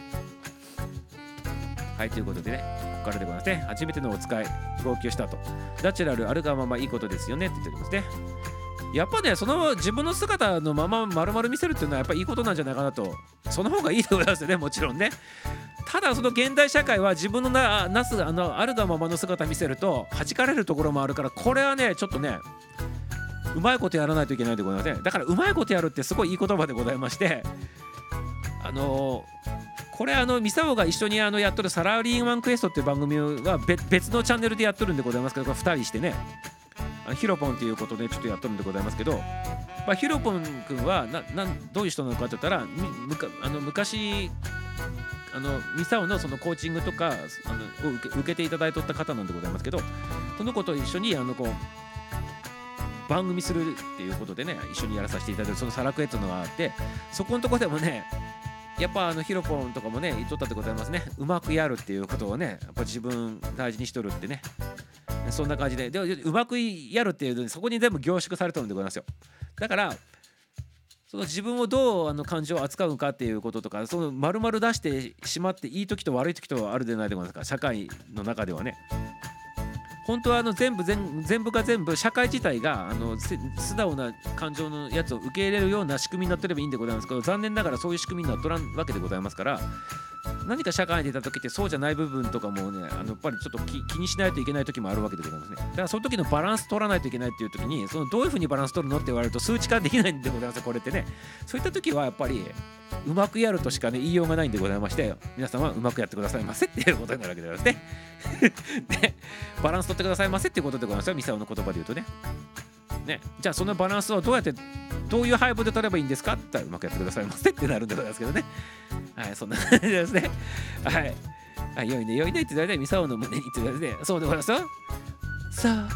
はいということでね。ここからでございますね。初めてのお使い号泣したとナチュラルあるがままいいことですよね。って言っておりますね。やっぱねその自分の姿のまま丸々見せるっていうのはやっぱいいことなんじゃないかなと。その方がいいでございますよねもちろんね。ただその現代社会は自分のななすあのあるがままの姿見せると弾かれるところもあるからこれはねちょっとねうまいことやらないといけないでございません。だからうまいことやるってすごいいい言葉でございましてあのこれあのミサオが一緒にあのやっとるサラリーマンクエストっていう番組は別のチャンネルでやっとるんでございますけどこれ2人してね。ヒロポンっていうことでちょっとやっとるんでございますけど、まあ、ヒロポン君はななどういう人なのかって言ったらむかあの昔あのミサオのそのコーチングとかあのを受け受けていただいとった方なんでございますけどその子と一緒にあのこう番組するっていうことでね一緒にやらさせていただいてそのサラクエっていうのがあってそこのとこでもねやっぱあのヒロポンとかもね言っとったでございますね。うまくやるっていうことをねやっぱ自分大事にしとるってね。そんな感じで。でうまくやるっていうのにそこに全部凝縮されてるんでございますよ。だからその自分をどうあの感情を扱うかっていうこととかその丸々出してしまっていい時と悪い時とあるでないでございますか。社会の中ではね。本当はあの全部全全部が全部社会自体があの素直な感情のやつを受け入れるような仕組みになってればいいんでございますけど残念ながらそういう仕組みになっとらんわけでございますから何か社会に出た時ってそうじゃない部分とかもねあのやっぱりちょっと気にしないといけない時もあるわけでございますね。だからその時のバランス取らないといけないっていう時にそのどういうふうにバランス取るのって言われると数値化できないんでございますこれってね。そういった時はやっぱりうまくやるとしかね言いようがないんでございまして皆さんはうまくやってくださいませっていうことになるわけでございますね。で バランス取ってくださいませっていうことでございますよミサオの言葉で言うとね。ね、じゃあそのバランスをどうやってどういう配分で取ればいいんですか？って言ったらうまくやってくださいませってなるんでございますけどね。はいそんな感じですね。はい。はい、良いね、良いねって言われて、ミサオの胸にって言われて、そうでございますよ。さあ、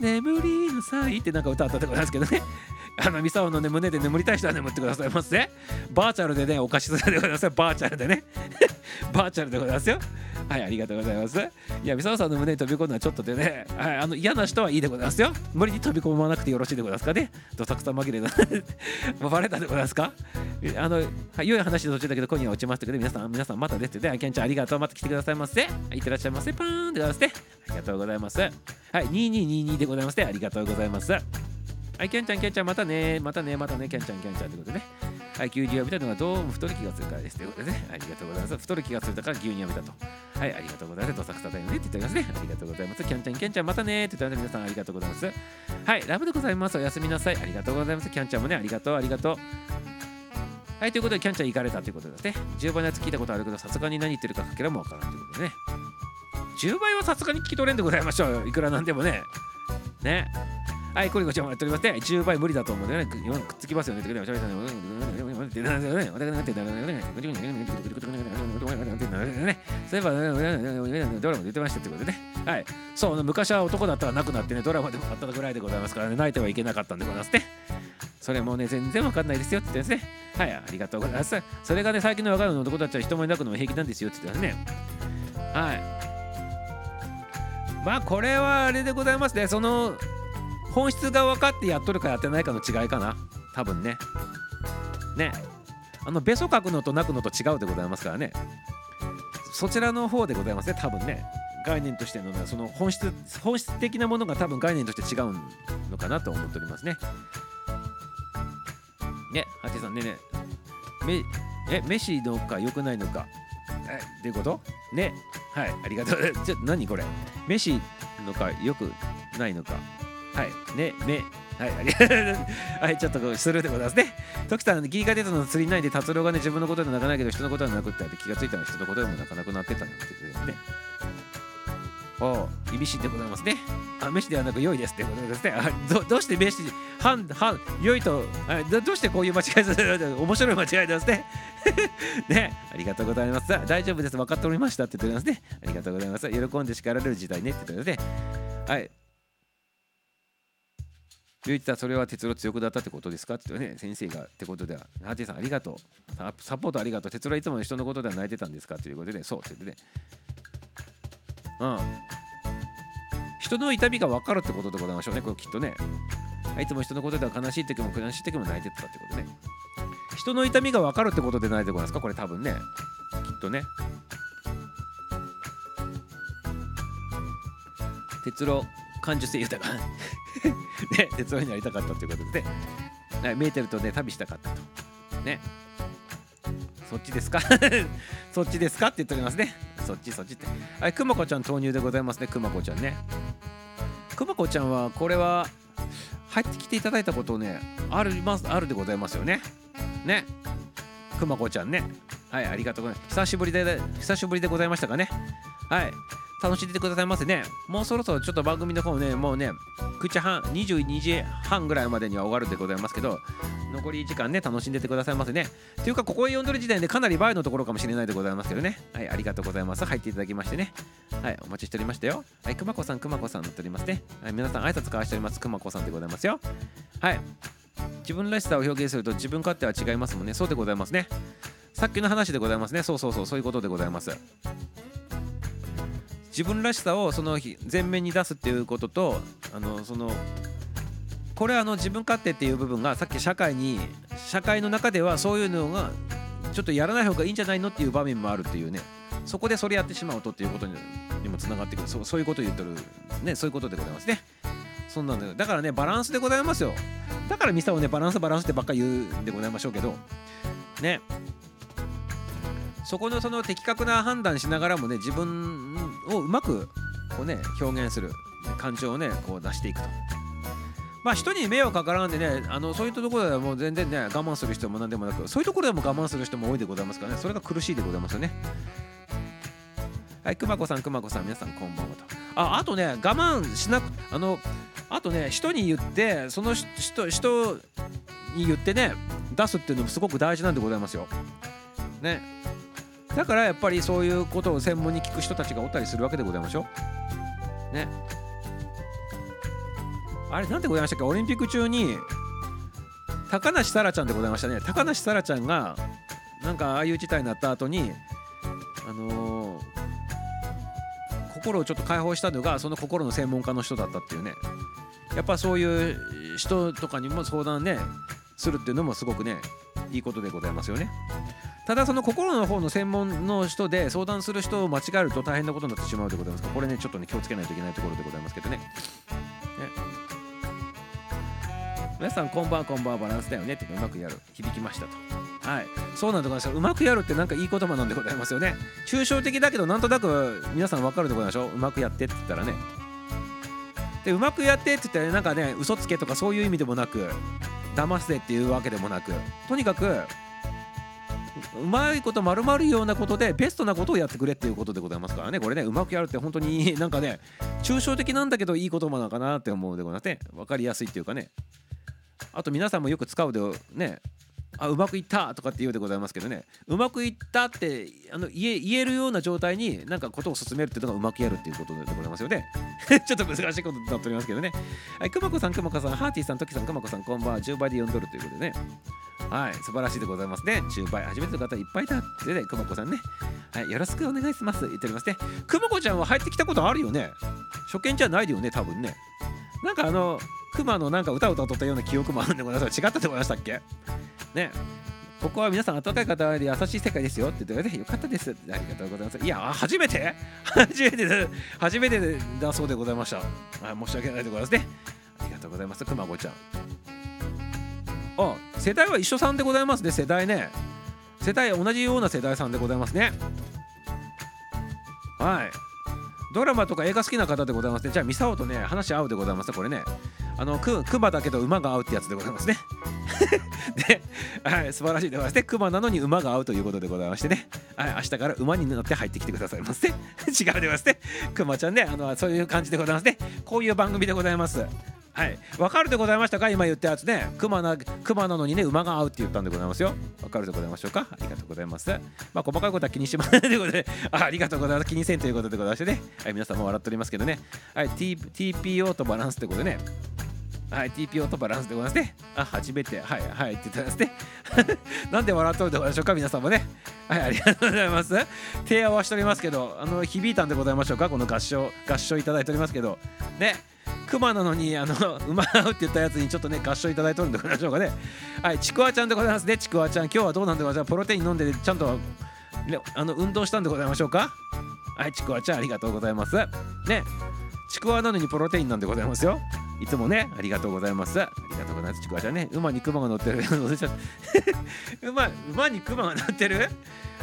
眠りなさいってなんか歌ったとことなんですけどね。あのミサオの、ね、胸で眠りたい人は眠ってくださいませ。バーチャルでね、お貸しするでございます。バーチャルでね。バーチャルでございますよ。はい、ありがとうございます。いや、ミサオさんの胸に飛び込むのはちょっとでね、はい、あの嫌な人はいいでございますよ。無理に飛び込まなくてよろしいでございますかね。どさくさ紛れな。もうバレたでございますか？あの、はい、良い話の途中だけど、今夜は落ちましたけど、皆さん、皆さんまたですってね、キャンちゃんありがとう。また来てくださいませ。いいってらっしゃいませ。パーンでございますね。ありがとうございます。はい、2222でございますね。ありがとうございます。はい、キャンちゃん、キャンちゃん、またね、またね、またね、キャンちゃん、キャンちゃんということでね。はい、牛乳を見たのがどうも太る気がするからですということでね。ありがとうございます。太る気がするから牛乳を見たと。はい、ありがとうございます。どさくさだよねって言っておりますね。ありがとうございます。キャンちゃん、キャンちゃん、またねって言ってます。皆さん、ありがとうございます。はい、ラブでございます。おやすみなさい。ありがとうございます。キャンちゃんもね、ありがとう、ありがとう。はい、ということで、キャンちゃん行かれたということですね。10倍のやつ聞いたことあるけど、さすがに何言ってるかかけらもわからんということでね。10倍はさすがに聞き取れんでございましょう。いくらなんでもね。ね。はい、これごちゃもやっておりまして、10倍無理だと思うのでね、くっつきますよね。ってことでおしゃべりさん。そういえば、ドラマで言ってましたってことでね。はい。そう、昔は男だったらなくなってね、ドラマでもあったぐらいでございますからね、泣いてはいけなかったんでございますね。それもね、全然わかんないですよって言ってですね。はい、ありがとうございます。それがね、最近の若い男たちは人もいなくのも平気なんですよって言ってますね。はい。まあ、これはあれでございますね。その、本質が分かってやっとるかやってないかの違いかな。多分ね。ね。あの、べそ書くのと泣くのと違うでございますからね。そちらの方でございますね、多分ね。概念としてのね、その本質、本質的なものが多分概念として違うのかなと思っておりますね。ね、ハテさんねね、めえ、飯のか良くないのか。え、っていうこと？ね。はい、ありがとう。ちょっと何これ？飯のか良くないのか。はい、ね、め。はい、ありがとう。はい、ちょっとこうスルーでございますね。時さん、ギーガデートの釣りないで達郎がね、自分のことで泣かないけど、人のことはなくってあって気がついたら人のことでも泣かなくなってたんってことでね。おう、いびしでございますね。あ、飯ではなく良いですってことですね。あどどうして飯、半、半、良いと、あどどうしてこういう間違いす？る 面白い間違いですね。ね、ありがとうございます。大丈夫です。分かっておりましたって言っておりますね。ありがとうございます。喜んで叱られる時代ねって言っておりますね。はい。ゆういちさん、それは鉄郎強くだったってことですかってね、先生がってことでは、ハーティさん、ありがとう。ササポートありがとう。鉄郎いつもの人のことでは泣いてたんですかということで、そうって言ってね。うん。人の痛みが分かるってことでございましょうね、これきっとね。いつも人のことでは悲しい時も悲しい時も泣いてたってことね。人の痛みが分かるってことで泣いてございますかこれ多分ね。きっとね。鉄郎、感受性豊か。ね、鉄郎になりたかったということで、はい、メーテルとね、旅したかったと。ね。そっちですか？そっちですかって言っておりますね。そっちそっちって。はい、くまこちゃん投入でございますね、くまこちゃんね。くまこちゃんは、これは、入ってきていただいたことね、あるますあるでございますよね。ね。くまこちゃんね。はい、ありがとうございます。久しぶりで、久しぶりでございましたかね。はい。楽しんでてくださいませね。もうそろそろちょっと番組の方ね、もうね、9時半、22時半ぐらいまでには終わるでございますけど、残り時間ね、楽しんでてくださいませね。というか、ここへ読んでる時点でかなり前のところかもしれないでございますけどね。はい、ありがとうございます。入っていただきましてね。はい、お待ちしておりましたよ。はい、くまこさん、くまこさん乗っておりますね。はい、皆さん挨拶交わしております。くまこさんでございますよ。はい。自分らしさを表現すると自分勝手は違いますもんね。そうでございますね。さっきの話でございますね。そうそうそう、そういうことでございます。自分らしさをその前面に出すっていうこととあのそのこれはあの自分勝手っていう部分がさっき社会に社会の中ではそういうのがちょっとやらない方がいいんじゃないのっていう場面もあるっていうね。そこでそれやってしまうとっていうことにもつながってくる。そうそういうこと言ってるね。そういうことでございますね。そんなんだだからねバランスでございますよ。だからミサをねバランスバランスってばっか言うんでございましょうけど。ね。そこのその的確な判断しながらもね自分をうまくこうね表現する感情をねこう出していくと。まあ人に迷惑かからんでねあのそういったところではもう全然ね我慢する人も何でもなくそういうところでも我慢する人も多いでございますからね。それが苦しいでございますよね。はいくまこさんくまこさん皆さんこんばんはと。ああとね我慢しなくあのあとね人に言ってその人人に言ってね出すっていうのもすごく大事なんでございますよ。ね。だからやっぱりそういうことを専門に聞く人たちがおったりするわけでございましょう。ね。あれなんでございましたっけ？オリンピック中に高梨沙羅ちゃんでございましたね。高梨沙羅ちゃんがなんかああいう事態になった後にあのー心をちょっと解放したのがその心の専門家の人だったっていうね。やっぱそういう人とかにも相談ねするっていうのもすごくねいいことでございますよね。ただその心の方の専門の人で相談する人を間違えると大変なことになってしまうでございますからこれねちょっとね気をつけないといけないところでございますけどね。ね。皆さんこんばんはこんばんはバランスだよねってうまくやる響きましたと。はい。そうなんでございますうまくやるってなんかいい言葉なんでございますよね。抽象的だけどなんとなく皆さんわかるでございましょう。うまくやってって言ったらね。でうまくやってって言ったらなんかね嘘つけとかそういう意味でもなく騙せっていうわけでもなくとにかくうまいこと丸まるようなことでベストなことをやってくれっていうことでございますからね。これねうまくやるって本当に なんかね抽象的なんだけどいい言葉なのかなって思うでございますね。分かりやすいっていうかね。あと皆さんもよく使うでね。あうまくいったとかって言うでございますけどねうまくいったってあの言え言えるような状態になんかことを進めるっていうのがうまくやるっていうことでございますよね。ちょっと難しいことになっておりますけどね。はいくまこさんくまこさんハーティーさんトキさんくまこさんこんばんは。10倍で4ドルということでね。はい素晴らしいでございますね。10倍初めての方いっぱいだってねくまこさんね。はいよろしくお願いします。言っておりますね。くまこちゃんは入ってきたことあるよね。初見じゃないよね多分ね。なんかあのクマのなんか歌を歌っとったような記憶もあるんでございます違ったって思いましたっけ？ね。ここは皆さん温かい方で優しい世界ですよって言ってよかったですありがとうございます。いや初めて？初めてで初めてだそうでございました。あ申し訳ないでございますね。ありがとうございますくまごちゃん。あ世代は一緒さんでございますね世代ね。世代同じような世代さんでございますね。はい。ドラマとか映画好きな方でございますね。じゃあミサオとね話合うでございますねこれね。あのく熊だけど馬が合うってやつでございますね。で、はい、素晴らしいでございますね。クマなのに馬が合うということでございましてね、はい、明日から馬に乗って入ってきてくださいませ。違うでございますね。クマちゃんねあのそういう感じでございますね。こういう番組でございます。はい、わかるでございましたか？今言ったやつね。熊な熊なのにね馬が合うって言ったんでございますよ。わかるでございましょうか？ありがとうございます。まあ細かいことは気にしませんということで。あありがとうございます。気にせんということでございましてね。はい皆さんも笑っておりますけどね。はい T TPO とバランスということでね。はい、TPO とバランスでございますね。あ、初めて、はい、はい、って言ってますね。なんで笑っとるでございましょうか、皆さんもね。はい、ありがとうございます。手合わしておりますけど、あの、響いたんでございましょうか、この合唱、合唱いただいておりますけど、ね。熊なのに、あの、馬合うって言ったやつにちょっとね、合唱いただいておるんでございましょうかね。はい、ちくわちゃんでございますね、ちくわちゃん。今日はどうなんでございます、プロテイン飲んで、ちゃんと、ね、あの、運動したんでございましょうか？はい、ちくわちゃん、ありがとうございます。ね。ちくわなのにプロテインなんでございますよ。いつもね、ありがとうございます。ありがとうございます。ちくわちゃんね、馬にクマが乗ってる。馬馬にクマが乗ってる？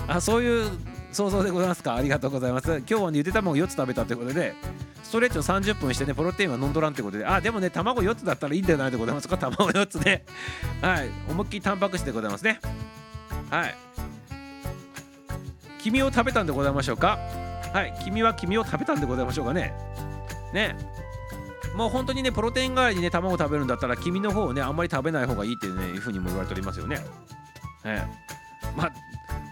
あ、そういう想像でございますか？ありがとうございます。今日はねゆで卵4つ食べたということで、ストレッチを30分してね、プロテインは飲んどらんということで、あ、でもね、卵4つだったらいいんじゃないでございますか。卵4つね。はい、思いっきりタンパク質でございますね。はい。君を食べたんでございましょうか？はい、君は君を食べたんでございましょうかね？ね。もう本当にね、プロテイン代わりにね、卵食べるんだったら、黄身の方をね、あんまり食べない方がいいってね、いうふうにも言われておりますよね。ええ。まあ、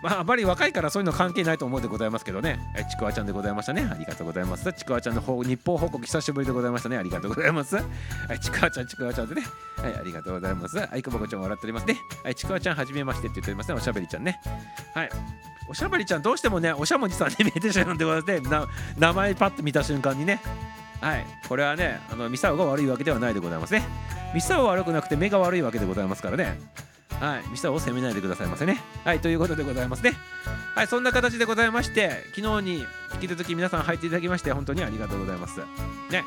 まあ、あまり若いからそういうの関係ないと思うでございますけどね。えちくわちゃんでございましたね。ありがとうございます。ちくわちゃんの方日報報告久しぶりでございましたね。ありがとうございます。はい、ちくわちゃん、ちくわちゃんでね。はい、ありがとうございます。はい、くぼこちゃん笑っておりますね。はい、ちくわちゃん、はじめましてって言っておりますね。おしゃべりちゃんね。はい。おしゃべりちゃん、どうしてもね、おしゃもじさんに見えてしまうんでございますね。名前パッと見た瞬間にね。はい、これはね、あのミサオが悪いわけではないでございますね。ミサオは悪くなくて目が悪いわけでございますからね。はい、ミサを責めないでくださいませね。はい、ということでございますね。はい、そんな形でございまして、昨日に引き続き皆さん入っていただきまして、本当にありがとうございます。ね、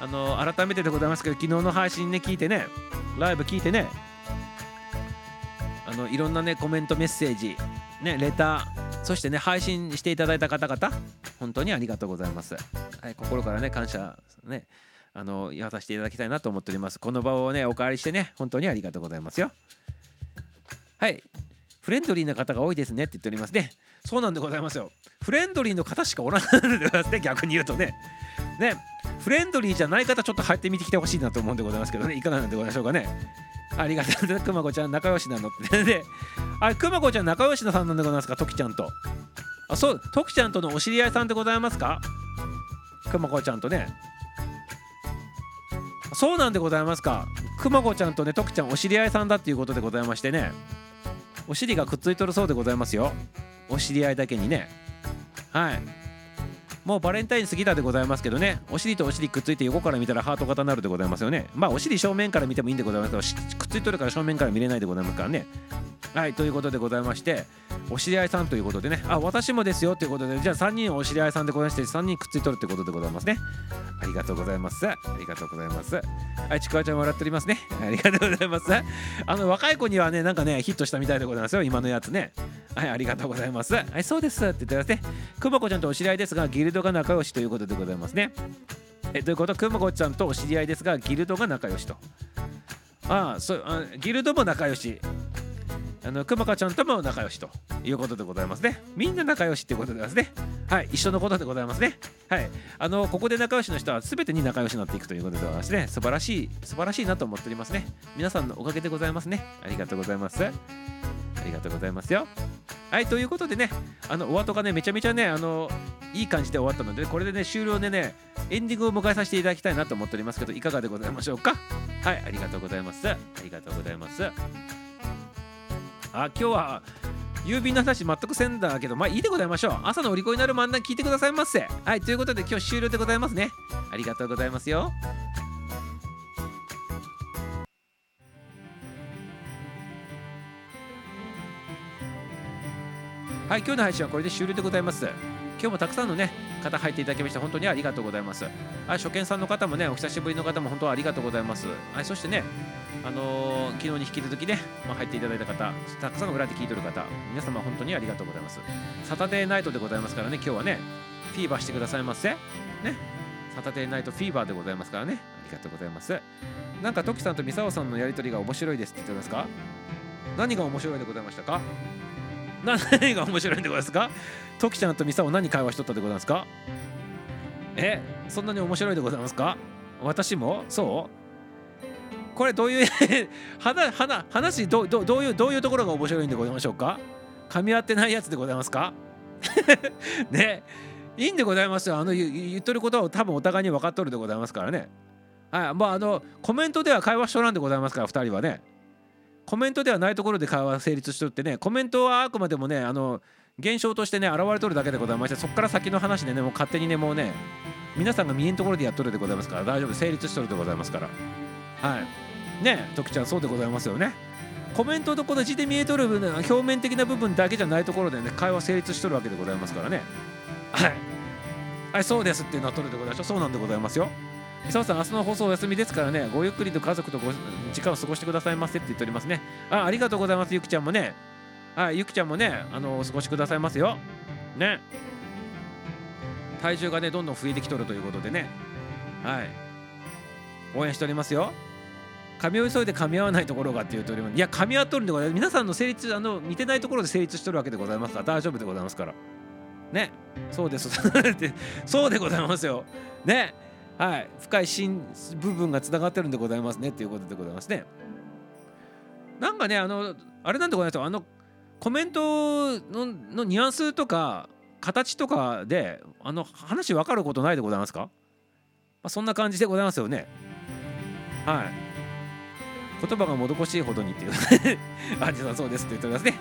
あの改めてでございますけど、昨日の配信ね、聞いてね、ライブ聞いてね、あのいろんなね、コメント、メッセージ、ね、レター、そしてね、配信していただいた方々、本当にありがとうございます。はい、心からね、感謝、ね、あの、言わさせていただきたいなと思っております。この場をね、お借りしてね、本当にありがとうございますよ。はい。フレンドリーな方が多いですねって言っておりますね。そうなんでございますよ。フレンドリーの方しかおらないでございますね、逆に言うとね。ね、フレンドリーじゃない方、ちょっと入ってみてきてほしいなと思うんでございますけどね、いかがなんでございましょうかね。ありがとうございます。くまこちゃん、仲良しなのって。で、あれ、くまこちゃん、仲良しなさんなんでございますか、ときちゃんと。あそう徳ちゃんとのお知り合いさんでございますか？くまこちゃんとねそうなんでございますか？くまこちゃんとね徳ちゃんお知り合いさんだっていうことでございましてねお尻がくっついとるそうでございますよ。お知り合いだけにね。はい。もうバレンタイン過ぎたでございますけどね。お尻とお尻くっついて横から見たらハート型になるでございますよね。まあお尻正面から見てもいいんでございますけどくっついとるから正面から見れないでございますからね。はいということでございましてお知り合いさんということでね。あ私もですよということでじゃあ3人お知り合いさんでございまして3人くっついとるってことでございますね。ありがとうございます。ありがとうございます。はいちくわちゃん笑っておりますね。ありがとうございます。あの若い子にはねなんかねヒットしたみたいでございますよ。今のやつね。はいありがとうございます。はいそうですって言ってますね。くまこちゃんとお知り合いですがギルドが仲良しということでございますね。えということ？はくまこちゃんとお知り合いですがギルドが仲良しと。ああそうあギルドも仲良し。あのくまかちゃんとも仲良しということでございますね。みんな仲良しってことでございますね。はい、一緒のことでございますね。はい、あのここで仲良しの人は全てに仲良しになっていくということでございますね。素晴らしい、素晴らしいなと思っておりますね。皆さんのおかげでございますね。ありがとうございます。ありがとうございますよ。はい、ということでね、あのお後がね、めちゃめちゃね、あのいい感じで終わったので、これでね、終了でね、エンディングを迎えさせていただきたいなと思っておりますけど、いかがでございましょうか？はい、ありがとうございます。ありがとうございます。あ今日は郵便の話全くせんだけどまあいいでございましょう。朝のお利口になる漫談聞いてくださいませ。はいということで今日終了でございますね。ありがとうございますよ。はい今日の配信はこれで終了でございます。今日もたくさんのね方入っていただきまして本当にありがとうございます。はい初見さんの方もねお久しぶりの方も本当はありがとうございます。はいそしてねあのー昨日に引き続きね、まあ、入っていただいた方、たくさんの裏で聞いてる方、皆様本当にありがとうございます。サタデーナイトでございますからね、今日はね、フィーバーしてくださいませ。ね、サタデーナイトフィーバーでございますからね、ありがとうございます。なんか、トキさんとミサオさんのやりとりが面白いですって言ってますか？何が面白いでございましたか？何が面白いんでございますか？トキちゃんとミサオ何会話しとったでございますか？え、そんなに面白いでございますか？私もそう？これどういう 話話どどどういうどういうところが面白いんでございましょうか？噛み合ってないやつでございますか？ね。いいんでございますよ。あの言っとることを多分お互いに分かっとるでございますからね。はい。まああのコメントでは会話しとらんでございますから2人はね。コメントではないところで会話成立しとってね。コメントはあくまでもねあの現象としてね現れとるだけでございましてそこから先の話でねもう勝手にねもうね皆さんが見えんところでやっとるでございますから大丈夫。成立しとるでございますから。はい。ね徳ちゃんそうでございますよね。コメントとこの字で見えとる部分表面的な部分だけじゃないところでね会話成立しとるわけでございますからね。はい。はいそうですってなっとるでございましょう。そうなんでございますよ。伊沢さん明日の放送お休みですからねごゆっくりと家族とご時間を過ごしてくださいませって言っておりますね。あありがとうございますゆきちゃんもね。はいゆきちゃんもねあのお過ごしくださいますよ。ね。体重がねどんどん増えてきとるということでね。はい。応援しておりますよ。噛み急いで噛み合わないところがっていうとおりもいや噛み合っとるんでございます。皆さんの成立あの似てないところで成立しとるわけでございますから。大丈夫でございますから。ね。そうです。そうでございますよ。ね。はい。深い芯部分がつながってるんでございますね。っていうことでございますね。なんかねあのあれなんでございますよ。あのコメントののニュアンスとか形とかであの話分かることないでございますか、まあ、そんな感じでございますよね。はい。言葉がもどこしいほどにっていう。あじさんそうですって言っておりますね。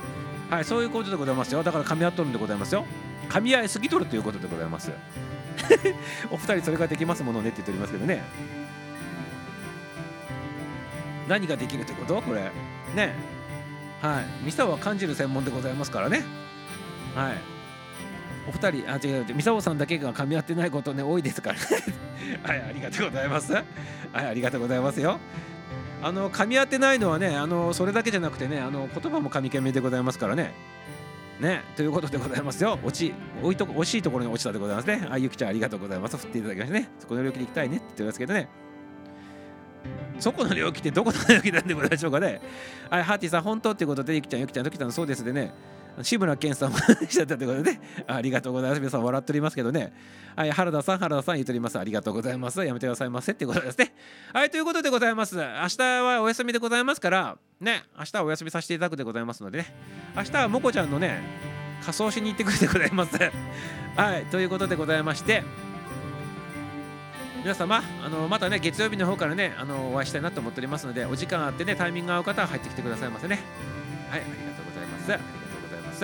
はいそういうことでございますよ。だから噛み合っとるんでございますよ。噛み合いすぎとるということでございます。お二人それができますものねって言っておりますけどね。何ができるってこと？これ。ね。はい。ミサオは感じる専門でございますからね。はい。お二人あ違う違う。ミサオさんだけが噛み合ってないことね多いですから。はいありがとうございます。はいありがとうございますよ。あの噛み合ってないのはねあのそれだけじゃなくてねあの言葉も噛み噛みでございますからね。ねということでございますよ。落ちおいと惜しいところに落ちたでございますね。あゆきちゃんありがとうございます。振っていただきましてね。そこの領域で行きたいね。って言ってますけどね。そこの領域ってどこの領域なんでございましょうかね。はいハーティさん本当っていうことでゆきちゃんゆきちゃんゆきちゃんそうですでね。志村けんさんもしちゃったということでね。ありがとうございます。皆さん笑っておりますけどね。はい原田さん原田さん言っております。ありがとうございます。やめてくださいませってことですね。はいということでございます。明日はお休みでございますからね明日はお休みさせていただくでございますのでね。明日はもこちゃんのね仮装しに行ってくれでございます。はいということでございまして皆様あのまたね月曜日の方からねあのお会いしたいなと思っておりますのでお時間あってねタイミングが合う方は入ってきてくださいませね。はいありがとうございます。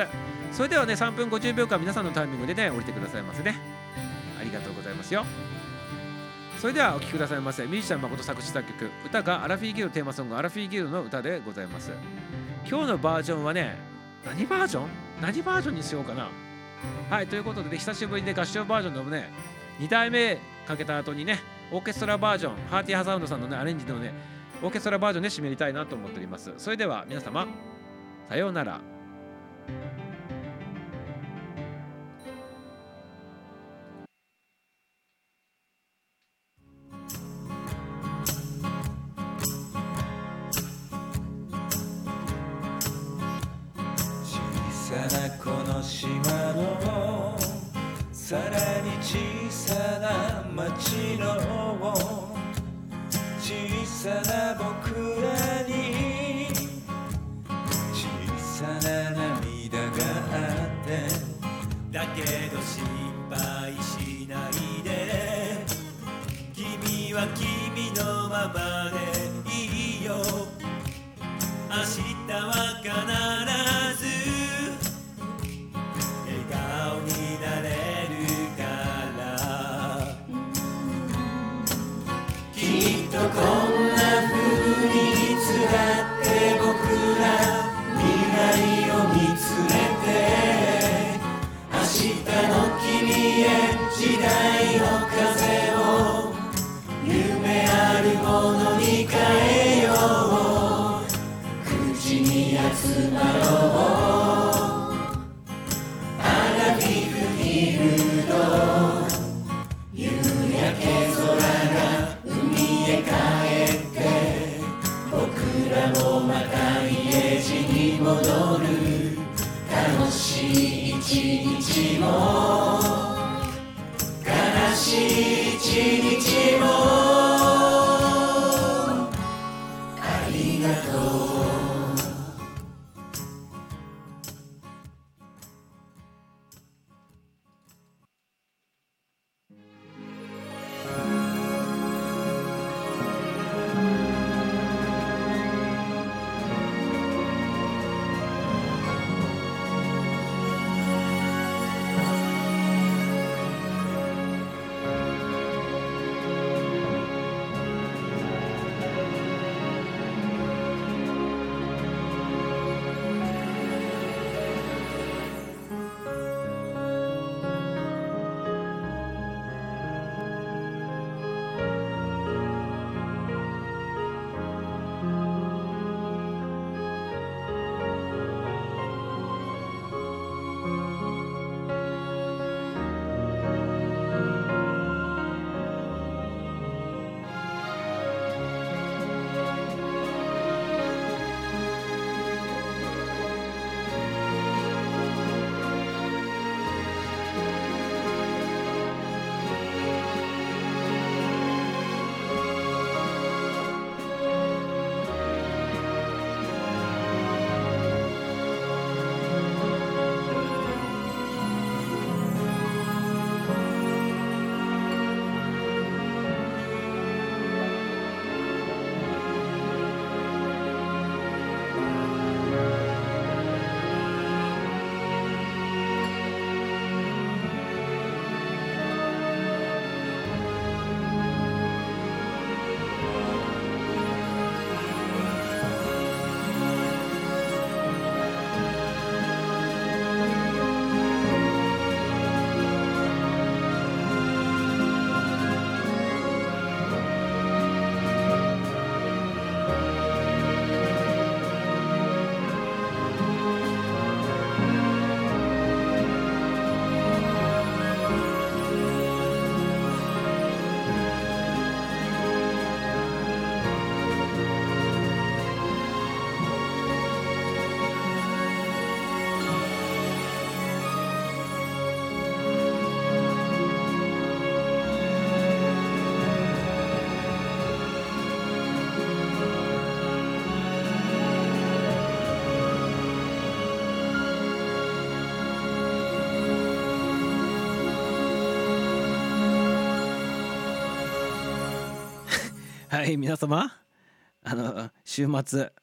あそれではね3分50秒間皆さんのタイミングでね降りてくださいませね。ありがとうございますよ。それではお聴きくださいませ。ミュージシャン誠作詞作曲。歌がアラフィーギルドテーマソングアラフィーギルの歌でございます。今日のバージョンはね何バージョン？何バージョンにしようかな。はいということで、ね、久しぶりで合唱バージョンのね2代目かけた後にねオーケストラバージョンハーティーハサウンドさんのねアレンジのねオーケストラバージョンで締めりたいなと思っております。それでは皆様さようなら。島のさらに小さな町の小さなはい皆様。あの週末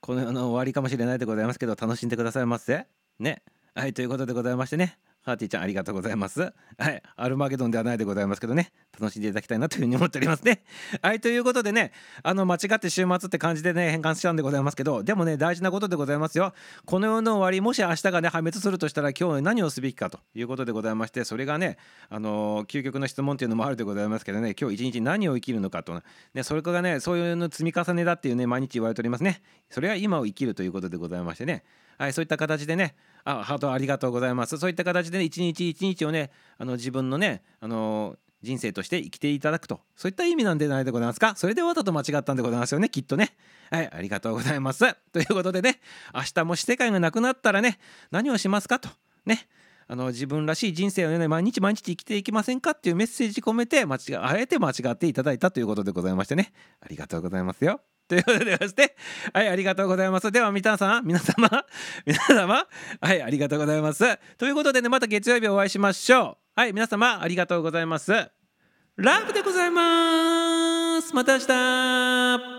この世の終わりかもしれないでございますけど楽しんでくださいませ。ね。はいということでございましてね。ハーティーちゃんありがとうございます。はい、アルマゲドンではないでございますけどね、楽しんでいただきたいなというふうに思っておりますね。はい、ということでね、あの間違って週末って感じでね、変換しちゃうんでございますけど、でもね、大事なことでございますよ。この世の終わり、もし明日がね、破滅するとしたら、今日何をすべきかということでございまして、それがね、あの究極の質問っていうのもあるでございますけどね、今日一日何を生きるのかと、ね、それがね、そういうの積み重ねだっていうね、毎日言われておりますね。それは今を生きるということでございましてね。はい、そういった形でね、あ、ハートありがとうございます。そういった形で、ね、一日一日をね、あの自分のね、あの人生として生きていただくと、そういった意味なんでないでございますか。それでわざと間違ったんでございますよね、きっとね。はい、ありがとうございます。ということでね、明日もし世界がなくなったらね、何をしますかと、ね。あの自分らしい人生をね毎日毎日生きていきませんかっていうメッセージ込めて間違あえて間違っていただいたということでございましてねありがとうございますよ。ということでまして はいありがとうございます。では皆さん皆様 皆様はいありがとうございます。ということでねまた月曜日お会いしましょう。はい皆様ありがとうございます。ラブでございます。また明日。